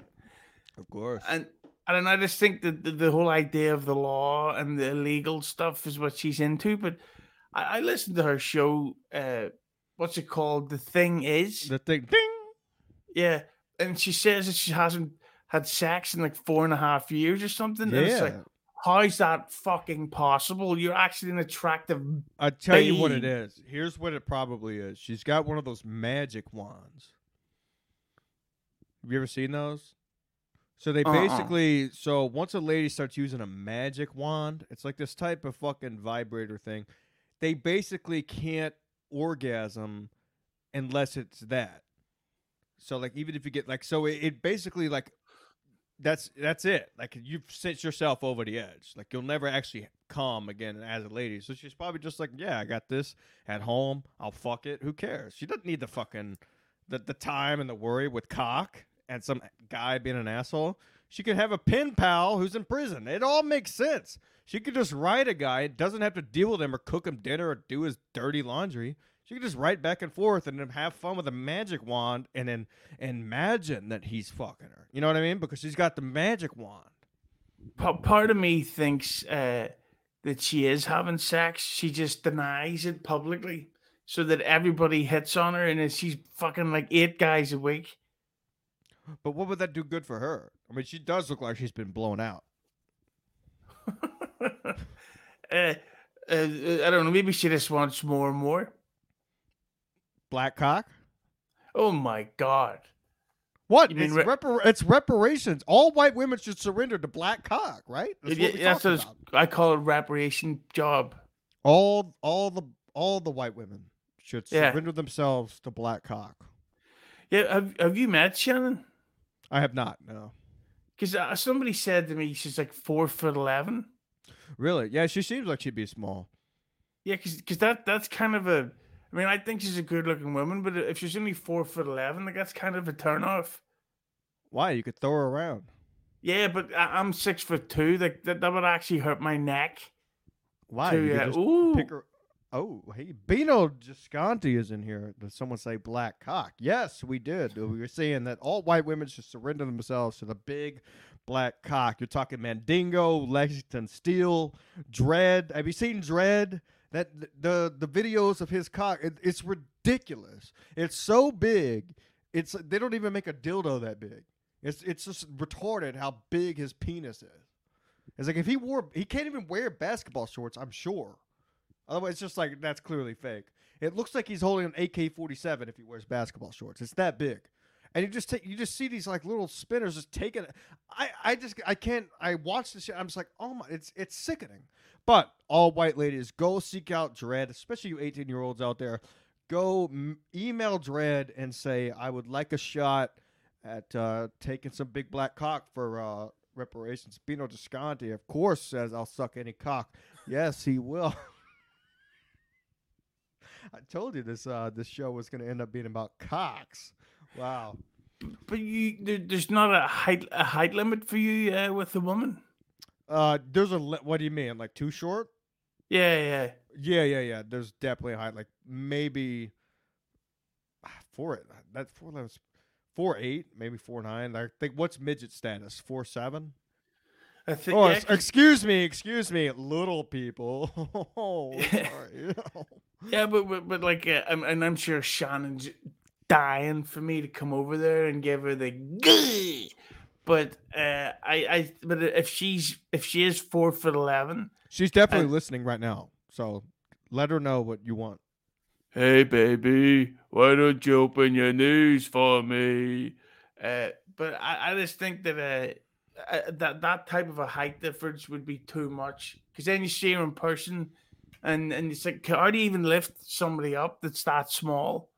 Of course. And and I just think that the, the whole idea of the law and the illegal stuff is what she's into. But I, I listened to her show. Uh, what's it called? The thing is. the thing, ding. Yeah, and she says that she hasn't had sex in like four and a half years or something. And it's like, Yeah, how's that fucking possible? You're actually an attractive. I tell you what it is. Here's what it probably is. She's got one of those magic wands. Have you ever seen those? So they Uh-uh. basically, so once a lady starts using a magic wand, it's like this type of fucking vibrator thing. They basically can't orgasm unless it's that. So like even if you get like so it, it basically like that's that's it. Like you've sent yourself over the edge. Like you'll never actually come again as a lady. So she's probably just like, yeah, I got this at home. I'll fuck it. Who cares? She doesn't need the fucking the the time and the worry with cock and some guy being an asshole. She could have a pen pal who's in prison. It all makes sense. She could just write a guy, doesn't have to deal with him or cook him dinner or do his dirty laundry. She could just write back and forth and then have fun with a magic wand and then imagine that he's fucking her. You know what I mean? Because she's got the magic wand. Part of me thinks uh, that she is having sex. She just denies it publicly so that everybody hits on her, and she's fucking like eight guys a week. But what would that do good for her? I mean, she does look like she's been blown out. uh, uh, I don't know. Maybe she just wants more and more. Black cock? Oh my god! What? It's, re- repar- it's reparations. All white women should surrender to black cock, right? That's Yeah, what we that's what about. I call it reparation job. all all the all the white women should Yeah. surrender themselves to black cock. Yeah, have have you met Shannon? I have not. No. Because uh, somebody said to me she's like four foot eleven. Really? Yeah, she seems like she'd be small. Yeah, because that that's kind of a. I mean, I think she's a good looking woman, but if she's only four foot eleven, like that's kind of a turn off. Why? You could throw her around. Yeah, but I, I'm six foot two. Like that, that would actually hurt my neck. Why? to, You uh, just ooh. pick her. Oh, hey, Bino Gisconti is in here. Does someone say black cock? Yes, we did. We were saying that all white women should surrender themselves to the big black cock. You're talking Mandingo, Lexington Steel, Dread. Have you seen Dread? That the the videos of his cock, it, it's ridiculous. It's so big. It's they don't even make a dildo that big. It's it's just retarded how big his penis is. It's like if he wore, he can't even wear basketball shorts. I'm sure. Otherwise, it's just like that's clearly fake. It looks like he's holding an AK-47 if he wears basketball shorts. It's that big, and you just take, you just see these like little spinners just taking. I, I just, I can't. I watch this shit. I'm just like, oh my, it's, it's sickening. But all white ladies, go seek out Dread, especially you 18 year olds out there. Go email Dread and say, I would like a shot at uh, taking some big black cock for uh, reparations. Bino Desconti, of course, says I'll suck any cock. Yes, he will. I told you this uh, this show was going to end up being about cocks. Wow. But you, there's not a height a height limit for you uh, with the woman. Uh, there's a what do you mean? Like too short? Yeah, yeah. Yeah, yeah, yeah. There's definitely a height. Like maybe ah, four. That four. That was four eight, maybe four nine. I think what's midget status? Four seven. I think. Oh, yeah, excuse me, excuse me, little people. oh, sorry. Yeah, but but, but like, uh, I'm, and I'm sure Shannon's dying for me to come over there and give her the. "Gah!" But uh, I I but if she's if she is four foot eleven, She's definitely And- listening right now. So let her know what you want. hey baby, why don't you open your knees for me? Uh, but I, I just think that uh, uh, that that type of a height difference would be too much because then you see her in person, and and it's like how do you even lift somebody up that's that small?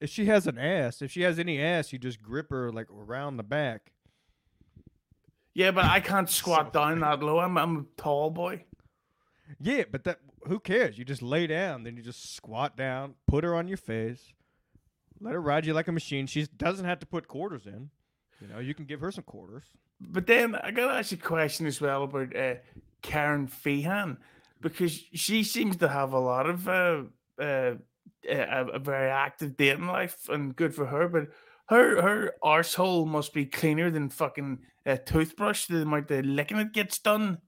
If she has an ass, if she has any ass, you just grip her like around the back. Yeah, but I can't squat So down that low. I'm I'm a tall boy. Yeah, but that who cares? You just lay down, then you just squat down, put her on your face, let her ride you like a machine. She doesn't have to put quarters in. You know, you can give her some quarters. But then I got to ask a question as well about uh, Karen Feehan because she seems to have a lot of uh, uh, a, a very active dating life and good for her. But her her arsehole must be cleaner than fucking a toothbrush. The amount of licking it gets done.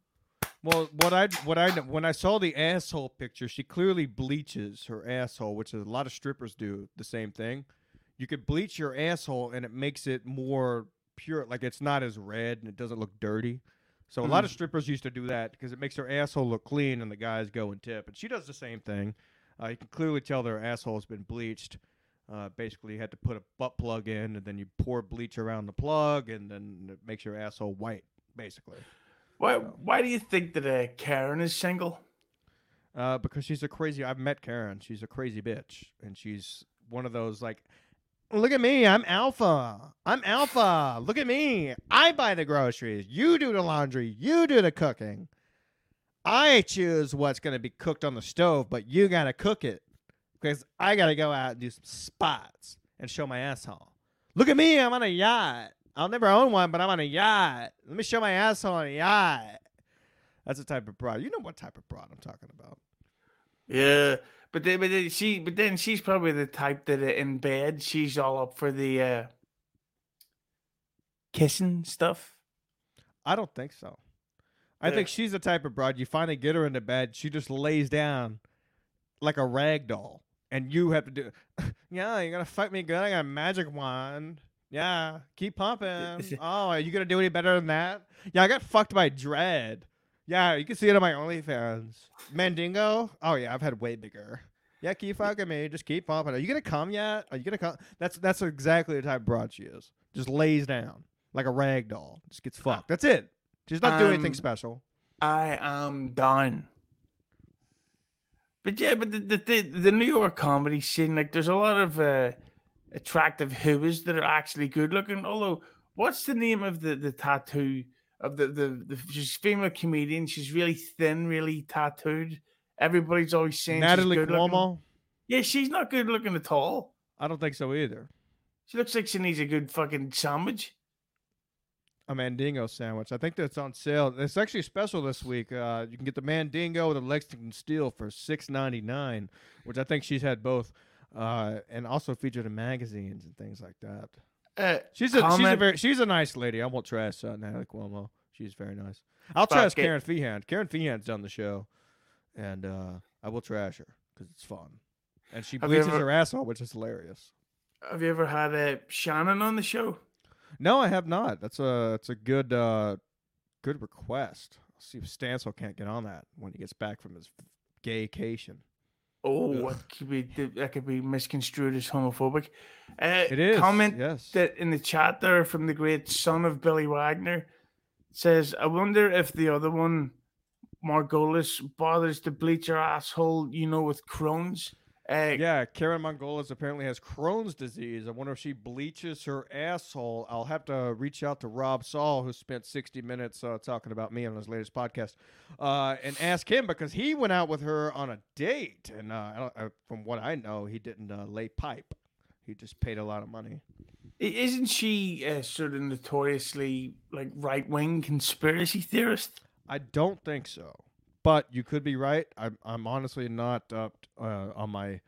Well, what I what I when I saw the asshole picture, she clearly bleaches her asshole, which is a lot of strippers do the same thing. You could bleach your asshole and it makes it more pure, like it's not as red and it doesn't look dirty. So a lot of strippers used to do that because it makes their asshole look clean and the guys go and tip. And she does the same thing. Uh, you can clearly tell their asshole has been bleached. Uh, basically, you had to put a butt plug in and then you pour bleach around the plug and then it makes your asshole white, basically. Why why do you think that uh, Karen is single? Uh, because she's a crazy. I've met Karen. She's a crazy bitch, and she's one of those like, look at me, I'm alpha. I'm alpha. Look at me. I buy the groceries. You do the laundry. You do the cooking. I choose what's gonna be cooked on the stove, but you gotta cook it because I gotta go out and do some spots and show my asshole. Look at me, I'm on a yacht. I'll never own one, but I'm on a yacht. Let me show my asshole on a yacht. That's the type of broad. You know what type of broad I'm talking about. Yeah, but then, but then she, but then she's probably the type that in bed she's all up for the uh, kissing stuff. I don't think so. I Yeah. think she's the type of broad you finally get her into bed, she just lays down like a rag doll, and you have to do. yeah, you're gonna fuck me good. I got a magic wand. Yeah, keep pumping. oh, are you gonna do any better than that? Yeah, I got fucked by Dread. Yeah, you can see it on my OnlyFans. Mandingo. Oh yeah, I've had way bigger. Yeah, keep fucking me. Just keep pumping. Are you gonna come yet? Are you gonna come? That's that's exactly the type of broad she is. Just lays down like a rag doll. Just gets fucked. That's it. She's not doing anything Um, special. I am done. But yeah, but the, the the the New York comedy scene, like there's a lot of uh, attractive whoas that are actually good looking. Although, what's the name of the the tattoo of the the, the she's a female comedian? She's really thin, really tattooed. Everybody's always saying Natalie she's good looking. Cuomo. Yeah, she's not good looking at all. I don't think so either. She looks like she needs a good fucking sandwich. A Mandingo sandwich. I think that's on sale. It's actually special this week. Uh, you can get the Mandingo with the Lexington Steel for six ninety nine, which I think she's had both, uh, and also featured in magazines and things like that. Uh, She's a she's a very she's a nice lady. I won't trash uh, Natalie Cuomo. She's very nice. I'll Fuck trash it. Karen Feehan. Karen Feehan's done the show, and uh, I will trash her because it's fun. And she Have bleaches ever- her asshole, which is hilarious. have you ever had uh, Shannon on the show? No, I have not. That's a that's a good uh, good request. I'll see if Stancil can't get on that when he gets back from his gaycation. Oh, Ugh. that could be that could be misconstrued as homophobic. Uh, It is comment yes. that in the chat there from the great son of Billy Wagner says, "I wonder if the other one, Margolis, bothers to bleach her asshole, you know, with Crohn's." Uh, Yeah, Karen Mongolis apparently has Crohn's disease. I wonder if she bleaches her asshole. I'll have to reach out to Rob Saul, who spent 60 minutes uh, talking about me on his latest podcast, uh, and ask him because he went out with her on a date. And uh, I don't, uh, from what I know, he didn't uh, lay pipe. He just paid a lot of money. isn't she sort of notoriously like right wing conspiracy theorist? I don't think so, but you could be right. I'm, I'm honestly not up uh, on my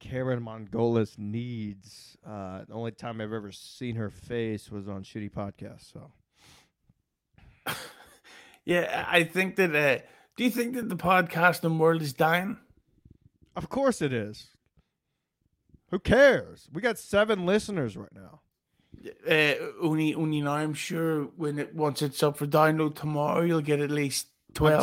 Karen Mongolis needs. Uh, the only time I've ever seen her face was on shitty podcasts. So Yeah, I I think that. Uh, do you think that the podcasting world is dying? of course it is. Who cares? We got seven listeners right now. uh, only only now I'm sure when it once it's up for download tomorrow you'll get at least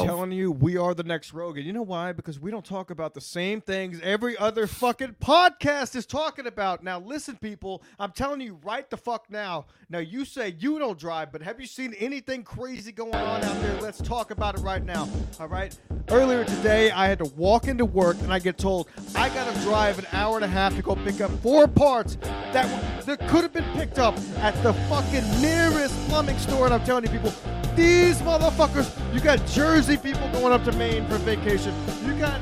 I'm telling you, we are the next Rogan. You know why? Because we don't talk about the same things every other fucking podcast is talking about. Now, listen, people, I'm telling you right the fuck now. Now, you say you don't drive, but have you seen anything crazy going on out there? Let's talk about it right now. All right. Earlier today, I had to walk into work and I get told I got to drive an hour and a half to go pick up four parts that, that could have been picked up at the fucking nearest plumbing store. And I'm telling you, people, these motherfuckers, you got Jersey people going up to Maine for vacation. You got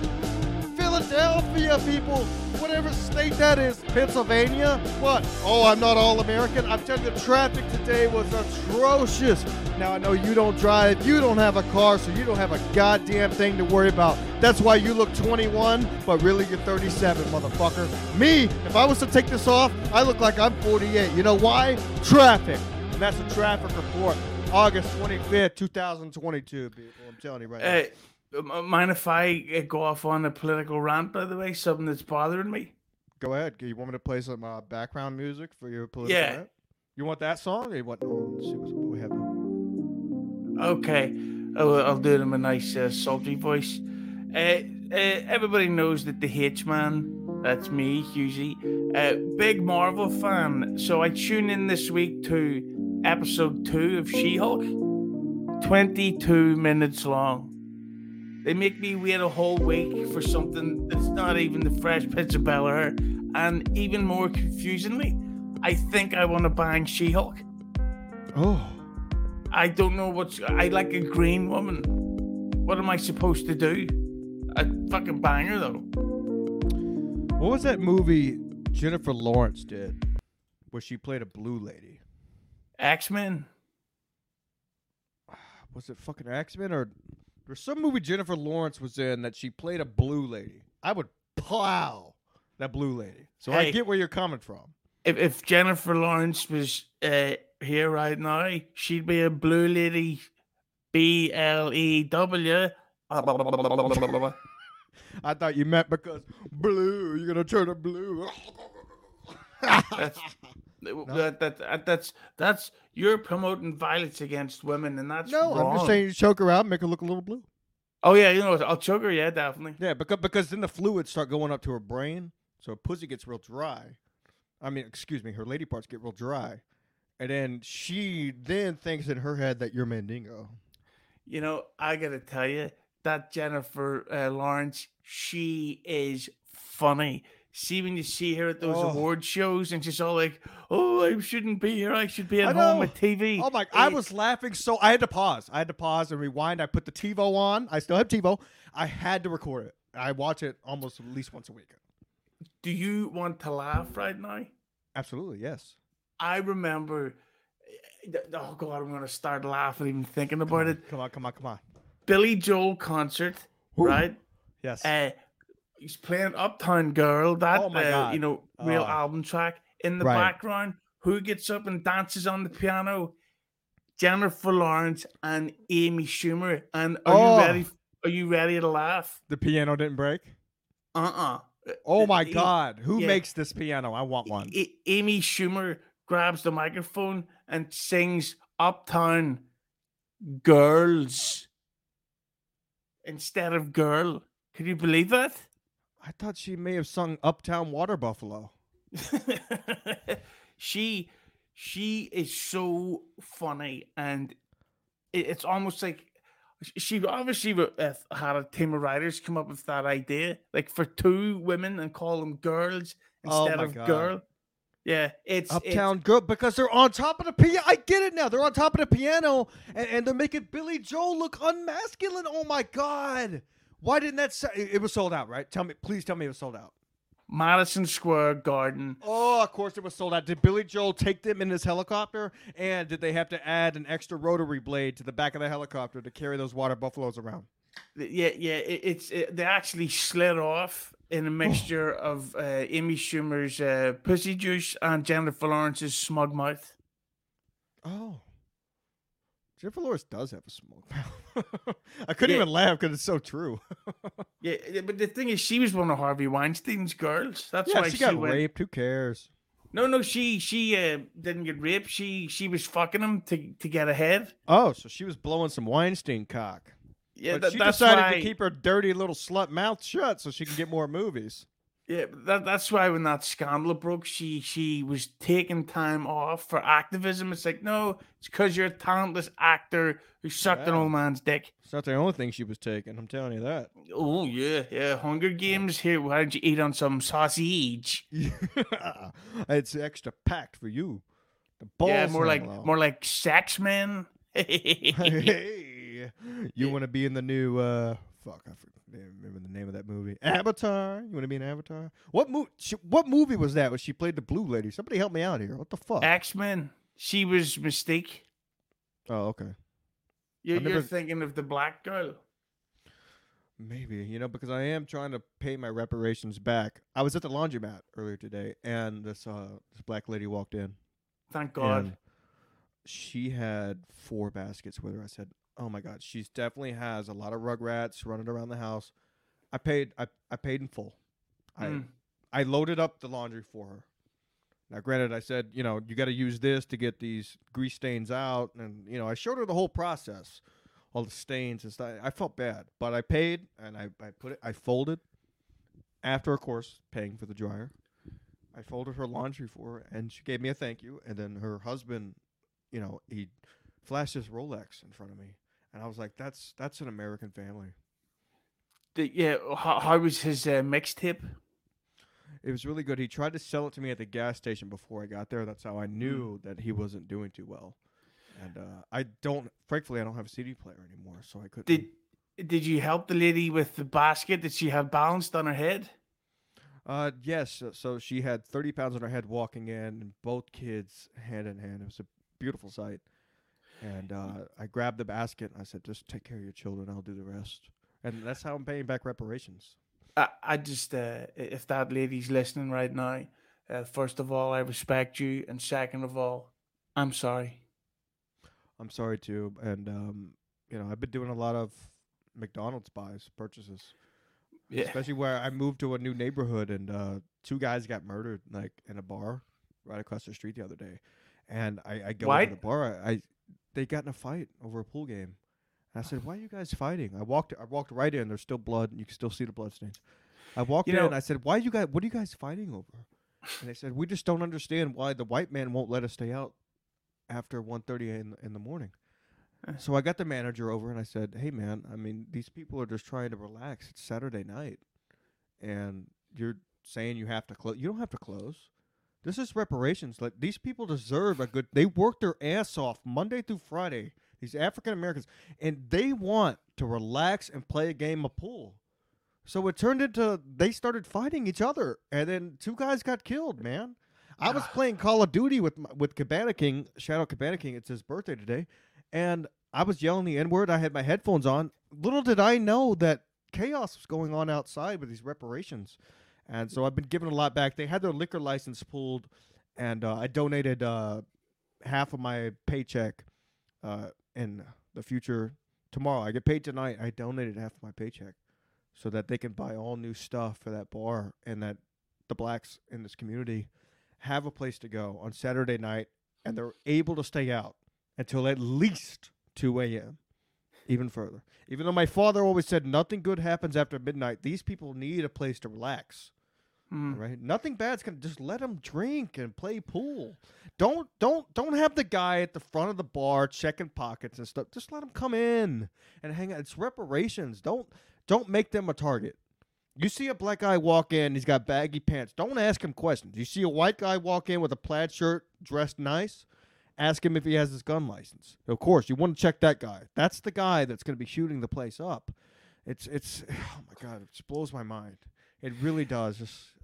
Philadelphia people, whatever state that is, Pennsylvania. What? Oh, I'm not all American. I'm telling you, the traffic today was atrocious. Now, I know you don't drive, you don't have a car, so you don't have a goddamn thing to worry about. That's why you look 21, but really you're 37, motherfucker. Me, if I was to take this off, I look like I'm 48. You know why? Traffic. And that's a traffic report. August 25th, 2022, people. I'm telling you right now. Uh, mind if I uh, go off on a political rant? By the way, something that's bothering me. Go ahead. You want me to play some uh, background music for your political Yeah. rant? You want that song or you want? Oh, let's see what we have. now. Okay, I'll, I'll do it in a nice uh, sultry voice. Uh, uh, everybody knows that the H man, that's me, Husey, uh, big Marvel fan. So I tune in this week to episode two of She Hulk, 22 minutes long. They make me wait a whole week for something that's not even the Fresh Prince of Bel Air, and even more confusingly, I think I want to bang She Hulk. Oh, I don't know what's. I like a green woman. What am I supposed to do? A fucking banger though. what was that movie Jennifer Lawrence did, where she played a blue lady? X Men. Was it fucking X Men or there's some movie Jennifer Lawrence was in that she played a blue lady? I would plow that blue lady. So I get where you're coming from. If if Jennifer Lawrence was uh, here right now, she'd be a blue lady. B L E W. I thought you meant because blue, you're gonna turn it blue. That's that, that, that that's that's you're promoting violence against women, and that's no, wrong. I'm just saying you choke her out, make her look a little blue. Oh yeah, you know what, I'll choke her. Yeah, definitely. Yeah, because because then the fluids start going up to her brain, so her pussy gets real dry. I mean, excuse me, her lady parts get real dry, and then she then thinks in her head that you're Mandingo. You know, I gotta tell you, that Jennifer uh, Lawrence, she is funny. See when you see her at those Oh. award shows, and she's all like, "Oh, I shouldn't be here. I should be at home with TV." Oh my! I was laughing so I had to pause. I had to pause and rewind. I put the TiVo on. I still have TiVo. I had to record it. I watch it almost at least once a week. Do you want to laugh right now? Absolutely, yes. I remember. eh, Oh God, I'm gonna start laughing even thinking about it. Come on, come on, come on. Billy Joel concert, Ooh. right? Yes. Uh, he's playing Uptown Girl, that Oh uh, you know real Oh. album track. In the Right. background, who gets up and dances on the piano? Jennifer Lawrence and Amy Schumer. And are Oh. you ready? Are you ready to laugh? the piano didn't break. Uh uh Oh my God! Who yeah. makes this piano? I want one. Amy Schumer grabs the microphone and sings Uptown Girls instead of girl. Can you believe that? I thought she may have sung "Uptown Water Buffalo." she she is so funny and it, it's almost like she obviously had a team of writers come up with that idea like for two women and call them girls Oh instead my of God. girl yeah it's it's- Uptown Girl because they're on top of the piano. I get it now. They're on top of the piano and, and they're making Billy Joel look unmasculine. Oh my God! Why didn't that? se- It was sold out, right? Tell me, please tell me it was sold out. madison square garden Oh, of course it was sold out. Did Billy Joel take them in his helicopter? And did they have to add an extra rotary blade to the back of the helicopter to carry those water buffaloes around? Yeah yeah it, it's it, they actually slid off in a mixture of uh, amy schumer's uh, pussy juice and jennifer lawrence's smug mouth Oh. Jennifer Lawrence does have a smoke mouth. I couldn't Yeah. even laugh because it's so true. Yeah, but the thing is, she was one of Harvey Weinstein's girls. That's yeah, why she got went. raped. Who cares? No, no, she she uh, didn't get raped. She she was fucking him to to get ahead. Oh, so she was blowing some Weinstein cock. Yeah, but that, she that's decided why. to keep her dirty little slut mouth shut so she can get more movies. Yeah, that, that's why when that scandal broke, she she was taking time off for activism. It's like no, it's because you're a talentless actor who sucked an old man's dick. It's not the only thing she was taking. I'm telling you that. Oh yeah, yeah. Hunger Games. Here, why don't you eat on some sausage? it's extra packed for you. The balls. yeah, more like more like sex men. hey, you want to be in the new? uh Fuck, I forget, remember the name of that movie. Avatar. You want to be an Avatar? What movie? What movie was that? When she played the blue lady? Somebody help me out here. What the fuck? X Men. She was Mystique. oh, okay. You're, I've you're thinking of the black girl. Maybe you know because I am trying to pay my reparations back. I was at the laundromat earlier today, and this uh this black lady walked in. Thank God. She had four baskets with her. I said, "Oh my god, she's definitely has a lot of rugrats running around the house." I paid. I I paid in full. I Mm. I loaded up the laundry for her. Now, granted, I said, you know, you got to use this to get these grease stains out, and you know, I showed her the whole process, all the stains and stuff. I felt bad, but I paid, and I I put it. I folded. After, of course, paying for the dryer, I folded her laundry for her, and she gave me a thank you. And then her husband, you know, he flashed his Rolex in front of me, and I was like, "That's that's an American family." The- yeah, how, how was his uh, mixtape? It was really good. He tried to sell it to me at the gas station before I got there. That's how I knew that he wasn't doing too well. And uh, I don't, frankly, I don't have a CD player anymore, so I couldn't. Did did you help the lady with the basket that she had balanced on her head? Uh, yes. So, so she had 30 pounds on her head walking in, and both kids hand in hand. It was a beautiful sight. And uh, I grabbed the basket and I said, "Just take care of your children. I'll do the rest." And that's how I'm paying back reparations. I, I just uh, if that lady's listening right now, uh, first of all, I respect you, and second of all, I'm sorry. I'm sorry too, and um, you know, I've been doing a lot of McDonald's buys, purchases. Yeah. especially where I moved to a new neighborhood and uh, two guys got murdered like in a bar right across the street the other day, and I, I go Why? to the bar. I, I they got in a fight over a pool game. And I said, "Why are you guys fighting?" I walked I walked right in. There's still blood. And you can still see the blood stains. I walked You in. know- and I said, "Why you guys? What are you guys fighting over?" And they said, "We just don't understand why the white man won't let us stay out after 1.30 in in the morning." So I got the manager over and I said, "Hey, man, I mean, these people are just trying to relax. It's Saturday night, and you're saying you have to close. You don't have to close. This is reparations. Like these people deserve a good. They work their ass off Monday through Friday. These African Americans, and they want to relax and play a game of pool. So it turned into they started fighting each other, and then two guys got killed. Man, I was ah. playing Call of Duty with with Cabana King, Shadow Cabana King. It's his birthday today, and I was yelling the N word. I had my headphones on. Little did I know that chaos was going on outside with these reparations, and so I've been giving a lot back. They had their liquor license pulled, and uh, I donated uh, half of my paycheck uh, in the future. Tomorrow, I get paid tonight. I donated half of my paycheck so that they can buy all new stuff for that bar and that the blacks in this community have a place to go on Saturday night and they're able to stay out until at least 2 a.m. Even further. Even though my father always said nothing good happens after midnight, these people need a place to relax. Mm. Right? Nothing bad's gonna just let them drink and play pool. Don't don't don't have the guy at the front of the bar checking pockets and stuff. Just let them come in and hang out. It's reparations. Don't don't make them a target. You see a black guy walk in, he's got baggy pants. Don't ask him questions. You see a white guy walk in with a plaid shirt, dressed nice. Ask him if he has his gun license. Of course, you want to check that guy. That's the guy that's going to be shooting the place up. It's it's oh my god, it blows my mind. It really does. Just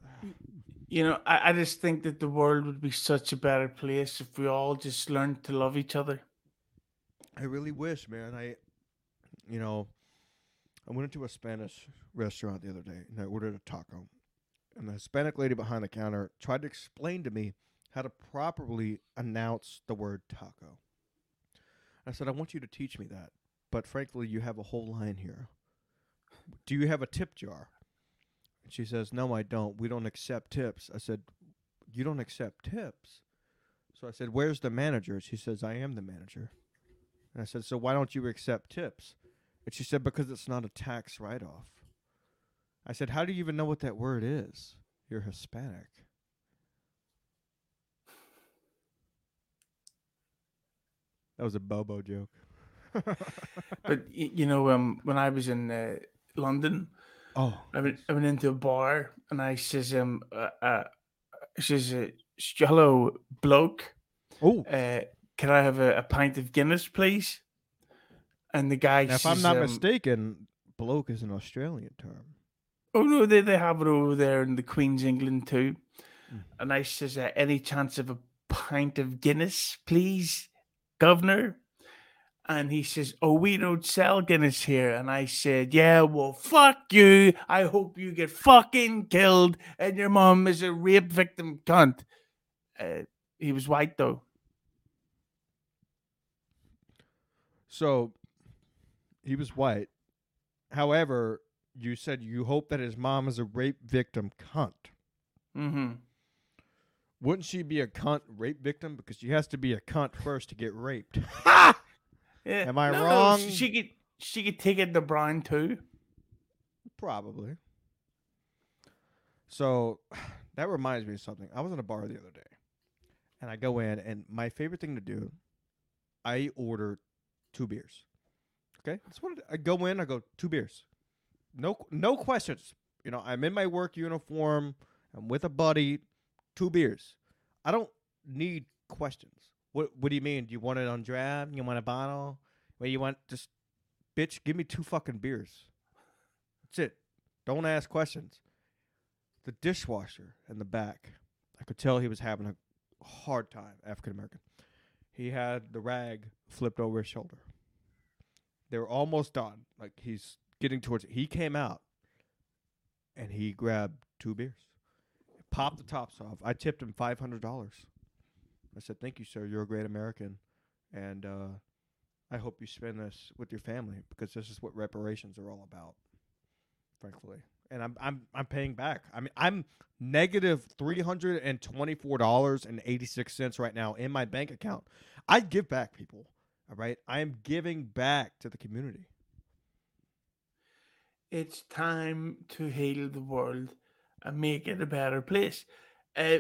You know, I, I just think that the world would be such a better place if we all just learned to love each other. I really wish, man. I, you know, I went into a Spanish restaurant the other day and I ordered a taco. And the Hispanic lady behind the counter tried to explain to me how to properly announce the word taco. I said, I want you to teach me that. But frankly, you have a whole line here. Do you have a tip jar? She says, No, I don't. We don't accept tips. I said, You don't accept tips? So I said, Where's the manager? She says, I am the manager. And I said, So why don't you accept tips? And she said, Because it's not a tax write off. I said, How do you even know what that word is? You're Hispanic. That was a Bobo joke. But you know, um, when I was in uh, London, oh, I went, I went into a bar and I says, um, uh, uh, says, uh, hello, bloke. oh. Uh, can I have a, a pint of Guinness, please? And the guy Now, if I'm not um, mistaken, bloke is an Australian term. Oh no, they they have it over there in the Queen's England too. Mm. And I says, uh, any chance of a pint of Guinness, please, Governor? And he says, Oh, we don't sell Guinness here. And I said, Yeah, well, fuck you. I hope you get fucking killed and your mom is a rape victim cunt. Uh, he was white though. So he was white. However, you said you hope that his mom is a rape victim cunt. Mm-hmm. Wouldn't she be a cunt rape victim? Because she has to be a cunt first to get raped. Yeah. Am I no, no, wrong? she could she could take it to Brown too. Probably. So that reminds me of something. I was in a bar the other day, and I go in, and my favorite thing to do, I order two beers. Okay, that's what I go in. I go two beers, no no questions. You know, I'm in my work uniform. I'm with a buddy. Two beers. I don't need questions. What What do you mean? Do you want it on draft? You want a bottle? Do you want? Just bitch, give me two fucking beers. That's it. Don't ask questions. The dishwasher in the back, I could tell he was having a hard time, African American. He had the rag flipped over his shoulder. They were almost done. Like he's getting towards it. He came out and he grabbed two beers, popped the tops off. I tipped him $500. I said, Thank you, sir. You're a great American. And uh, I hope you spend this with your family because this is what reparations are all about, frankly. And I'm I'm I'm paying back. I mean I'm negative three hundred and twenty four dollars and eighty six cents right now in my bank account. I give back, people. All right, I am giving back to the community. It's time to heal the world and make it a better place. Uh,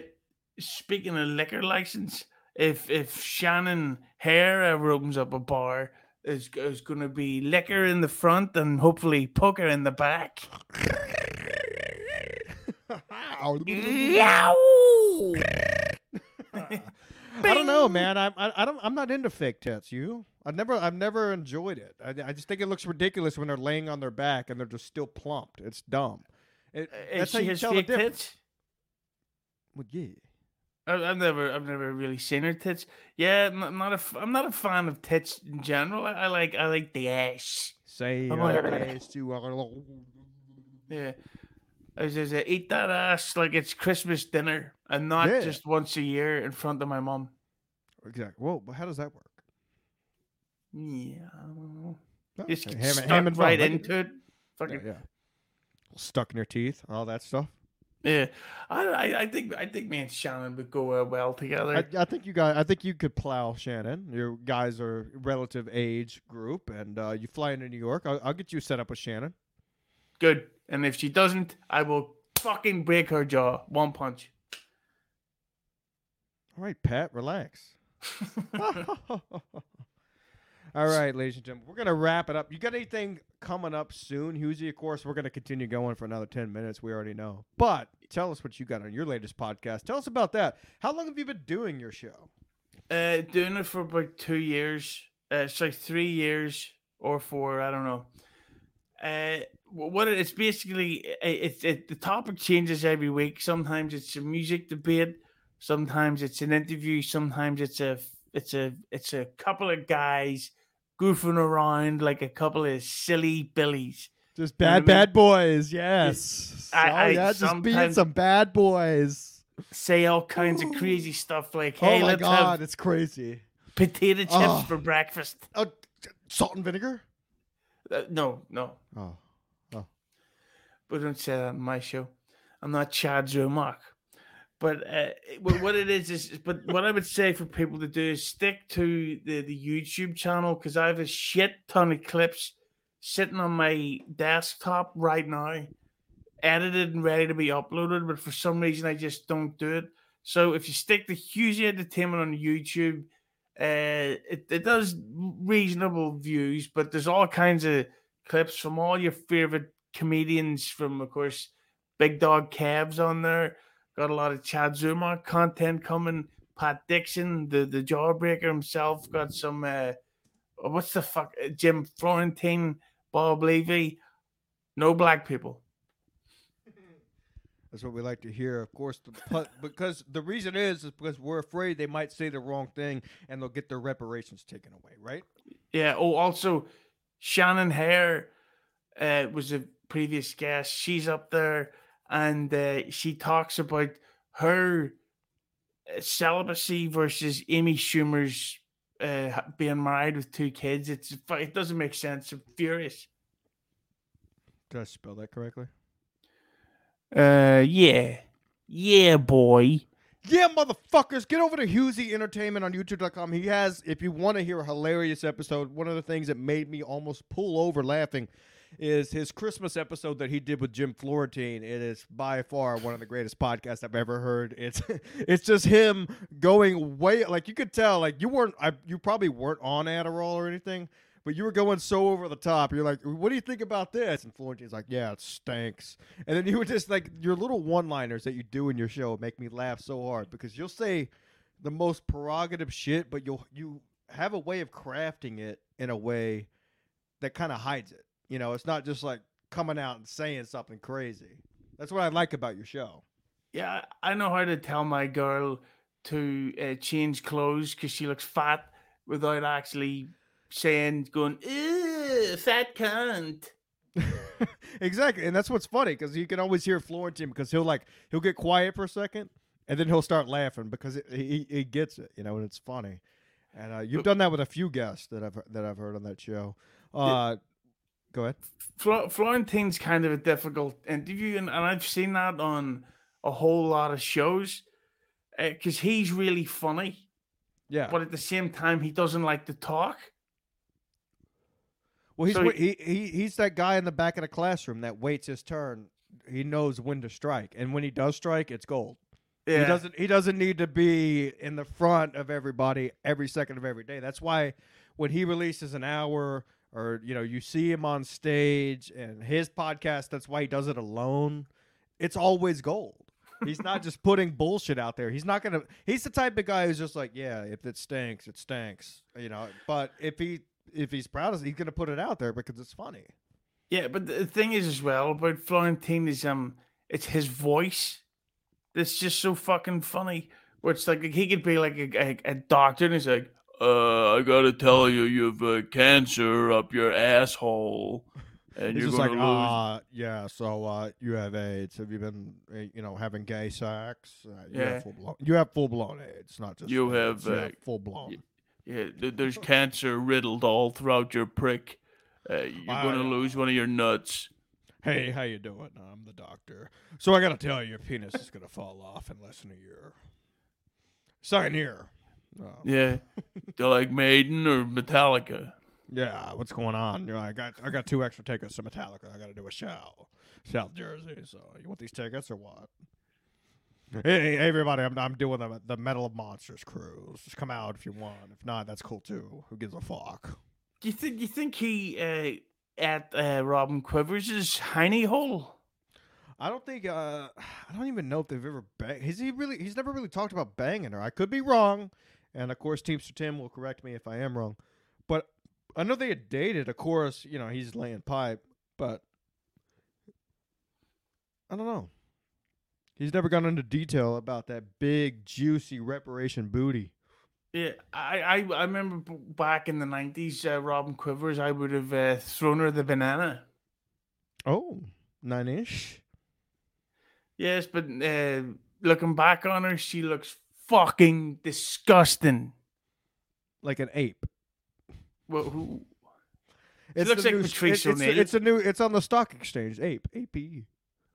speaking of liquor license, if if Shannon Hare ever opens up a bar, There's, there's going to be liquor in the front and hopefully poker in the back. I don't know, man. I'm I, I don't I'm not into fake tits. You? I've never I've never enjoyed it. I, I just think it looks ridiculous when they're laying on their back and they're just still plumped. It's dumb. It, And that's how you has tell the difference. tits. Well, yeah. I- I've never, I've never really seen her tits. Yeah, I'm not- a, I'm not a fan of tits in general. I, I like, I like the ass. Say I'm like- yes to our- Yeah, I was just eat that ass like it's Christmas dinner, and not Yeah. just once a year in front of my mom. Exactly. Well, but how does that work? Yeah, I don't know. Oh, just get Ham- stuck right. Into it. Yeah, Fucking yeah. Stuck in your teeth, all that stuff. Yeah. I, I, I think, I think me and Shannon would go uh, well together. I, I think you guys. I think you could plow Shannon. Your guys are relative age group, and uh, you fly into New York. I'll, I'll get you set up with Shannon. Good. And if she doesn't, I will fucking break her jaw. One punch. All right, Pat, relax. All right, ladies and gentlemen, we're gonna wrap it up. You got anything coming up soon, Husey? Of course, we're gonna continue going for another ten minutes. We already know, but tell us what you got on your latest podcast. Tell us about that. How long have you been doing your show? Uh, doing it for about two years. Uh, it's like three years or four. I don't know. Uh, what it, it's basically, i- it's it, the topic changes every week. Sometimes it's a music debate. Sometimes it's an interview. Sometimes it's a it's a it's a couple of guys goofing around like a couple of silly billies. Just You know I bad, mean? bad boys. Yes. I- oh I yeah, just being some bad boys. Say all kinds of crazy stuff like, "Hey, oh my god, it's crazy. potato chips Oh. for breakfast." Oh, salt and vinegar. Uh, no, no, Oh, but don't say that on my show. I'm not Chad Zumock. But uh, what it is is, but what I would say for people to do is stick to the, the YouTube channel because I have a shit ton of clips sitting on my desktop right now, edited and ready to be uploaded. But for some reason, I just don't do it. So if you stick to Hughes Entertainment on YouTube, uh, it, it does reasonable views, but there's all kinds of clips from all your favorite comedians from, of course, Big Dog Kev's on there. Got a lot of Chad Zumock content coming. Pat Dixon, the, the jawbreaker himself, got some. Uh, what's the fuck? uh, Jim Florentine, Bob Levy. No black people. that's what we like to hear. Of course, the, because the reason is is because we're afraid they might say the wrong thing and they'll get their reparations taken away. Right? Yeah. Oh, also, Shannon Hare uh, was a previous guest. She's up there, and uh, she talks about her uh, celibacy versus Amy Schumer's uh, being married with two kids. It's it doesn't make sense. I'm furious. Did I spell that correctly? Uh, yeah, yeah, boy. Yeah, motherfuckers, get over to Husey Entertainment on YouTube.com. He has, if you want to hear a hilarious episode, one of the things that made me almost pull over laughing is his Christmas episode that he did with Jim Florentine. It is by far one of the greatest podcasts I've ever heard. It's it's just him going way like you could tell like you weren't I, you probably weren't on Adderall or anything. But you were going so over the top. You're like, what do you think about this? And Florentine's like, yeah, it stinks. And then you would just like your little one-liners that you do in your show make me laugh so hard because you'll say the most prerogative shit, but you'll you have a way of crafting it in a way that kind of hides it. You know, it's not just like coming out and saying something crazy. That's what I like about your show. Yeah, I know how to tell my girl to uh, change clothes because she looks fat without actually saying, going, ew, fat cunt. exactly, and that's what's funny because you can always hear Florentine because he'll like he'll get quiet for a second and then he'll start laughing because it, he he gets it, you know, and it's funny. And uh, you've done that with a few guests that I've that I've heard on that show. Uh, go ahead. Flo- Florentine's kind of a difficult interview, and, and I've seen that on a whole lot of shows eh, because he's really funny, Yeah. but at the same time, he doesn't like to talk. Well, he's So wa- he, he he's that guy in the back of the classroom that waits his turn. He knows when to strike, and when he does strike, it's gold. Yeah. He doesn't he doesn't need to be in the front of everybody every second of every day. That's why when he releases an hour or you know you see him on stage and his podcast that's why he does it alone. It's always gold. He's not just putting bullshit out there. He's not gonna he's the type of guy who's just like yeah if it stinks it stinks you know. But if he if he's proud of it he's gonna put it out there because it's funny. Yeah, but the thing is as well about Florentine is um it's his voice that's just so fucking funny. Where it's like he could be like a, a, a doctor and he's like, uh, I gotta tell you, you've uh, cancer up your asshole, and he's you're just gonna like lose. uh yeah so uh you have aids have you been uh, you know having gay sex uh, you Yeah. have full blown you have full blown aids not just You AIDS, have, you uh, full blown yeah, th- there's cancer riddled all throughout your prick. Uh, you're Wow. gonna lose one of your nuts. Hey, how you doing? I'm the doctor. So I gotta tell you, your penis is gonna fall off in less than a year. Sign year. Uh, Yeah, they're like Maiden or Metallica? yeah, what's going on? You know, I got I got two extra tickets to Metallica. I gotta do a show, South Jersey. So you want these tickets or what? Hey, hey everybody! I'm I'm doing the the Metal of Monsters cruise. Just come out if you want. If not, that's cool too. Who gives a fuck? Do you think you think he uh, at uh, Robin Quivers' hiney hole? I don't think uh I don't even know if they've ever banged. Has he really? He's never really talked about banging her. I could be wrong, and of course, Teamster Tim will correct me if I am wrong. But I know they had dated. Of course, you know he's laying pipe, but I don't know. He's never gone into detail about that big, juicy reparation booty. Yeah, I, I, I remember back in the nineties, uh, Robin Quivers. I would have uh, thrown her the banana. Oh, nine ish. Yes, but uh, looking back on her, she looks fucking disgusting. Like an ape. Well, who? It's looks like new- Patrice it- it's, it's a new. It's on the stock exchange. Ape. APE.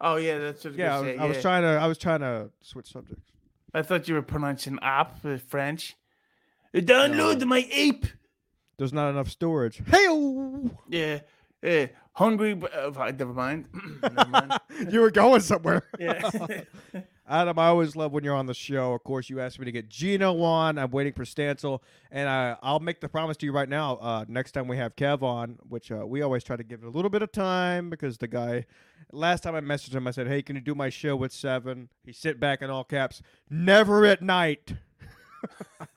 Oh yeah, that's what Yeah, I was, say. I was trying to. I was trying to switch subjects. I thought you were pronouncing app uh, French. Download No. my ape. There's not enough storage. Hey, Yeah, yeah. Hungry. Uh, never mind. never mind. you were going somewhere. Yeah. Adam, I always love when you're on the show. Of course, you asked me to get Gino on. I'm waiting for Stancil, and I, I'll make the promise to you right now. Uh, next time we have Kev on, which uh, we always try to give it a little bit of time because the guy. Last time I messaged him, I said, "Hey, can you do my show at 7? He sit back in all caps. Never at night.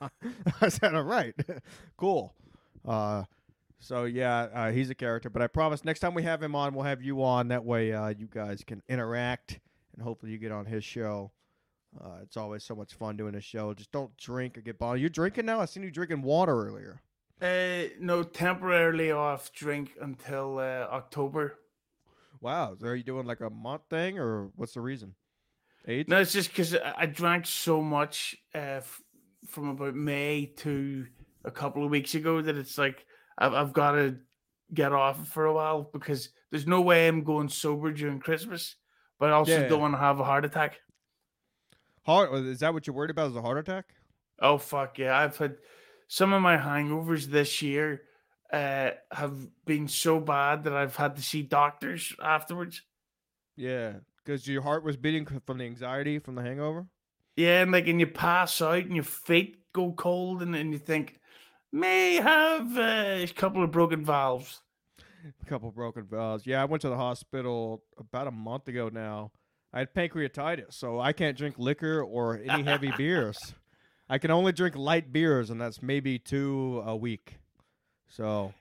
I said, "All right, cool." Uh, so yeah, uh, he's a character. But I promise next time we have him on, we'll have you on. That way, uh, you guys can interact, and hopefully, you get on his show. Uh, it's always so much fun doing a show. Just don't drink or get bothered. You're drinking now? I seen you drinking water earlier. uh, no, temporarily off drink until uh, October. Wow, so are you doing like a month thing, or what's the reason? No, it's just because I drank so much uh, f- from about May to a couple of weeks ago that it's like I've, I've got to get off for a while because there's no way I'm going sober during Christmas, but I also Yeah. don't want to have a heart attack. Heart? Is that what you're worried about? Is a heart attack? Oh fuck yeah! I've had some of my hangovers this year uh, have been so bad that I've had to see doctors afterwards. Yeah, because your heart was beating from the anxiety from the hangover. Yeah, and like, and you pass out and your feet go cold, and, then you think may have uh, a couple of broken valves. A couple broken valves. Yeah, I went to the hospital about a month ago now. I had pancreatitis, so I can't drink liquor or any heavy beers. I can only drink light beers, and that's maybe two a week. So,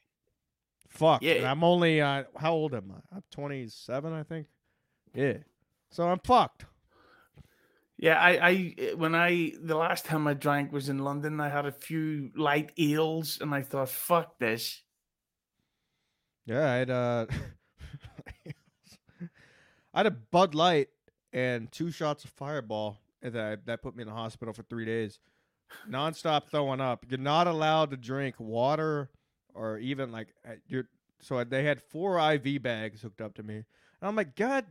fuck. Yeah. And I'm only uh, how old am I? I'm 27, I think. Yeah. So I'm fucked. Yeah, I, I, when I, the last time I drank was in London. I had a few light eels, and I thought, fuck this. Yeah, I had uh, I had a Bud Light and two shots of Fireball, and that that put me in the hospital for three days, nonstop throwing up. You're not allowed to drink water or even like uh, you're. So they had four IV bags hooked up to me, and I'm like, God,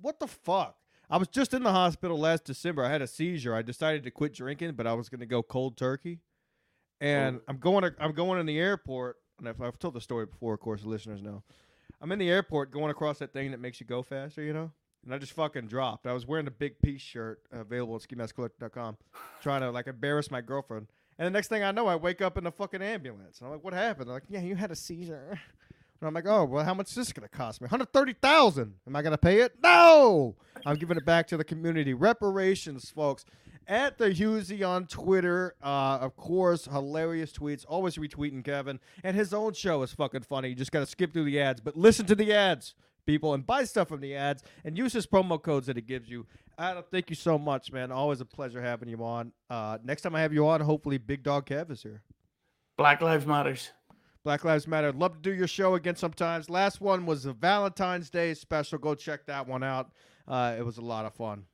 what the fuck? I was just in the hospital last December. I had a seizure. I decided to quit drinking, but I was going to go cold turkey. And Oh. I'm going. To, I'm going in the airport, and I've, I've told the story before. Of course, the listeners know. I'm in the airport going across that thing that makes you go faster, you know. And I just fucking dropped. I was wearing a big piece shirt uh, available at skimaskcollector.com, trying to like embarrass my girlfriend. And the next thing I know, I wake up in the fucking ambulance. And I'm like, what happened? They're like, yeah, you had a seizure. And I'm like, oh, well, how much is this going to cost me? 130000 Am I going to pay it? No! I'm giving it back to the community. Reparations, folks. At the Husey on Twitter, uh, of course, hilarious tweets. Always retweeting Kevin. And his own show is fucking funny. You just got to skip through the ads, but listen to the ads, people, and buy stuff from the ads and use his promo codes that it gives you. Adam, thank you so much, man. Always a pleasure having you on. Uh, next time I have you on, hopefully Big Dog Kev is here. Black Lives Matters. Black Lives Matter. Love to do your show again sometimes. Last one was a Valentine's Day special. Go check that one out. Uh, it was a lot of fun.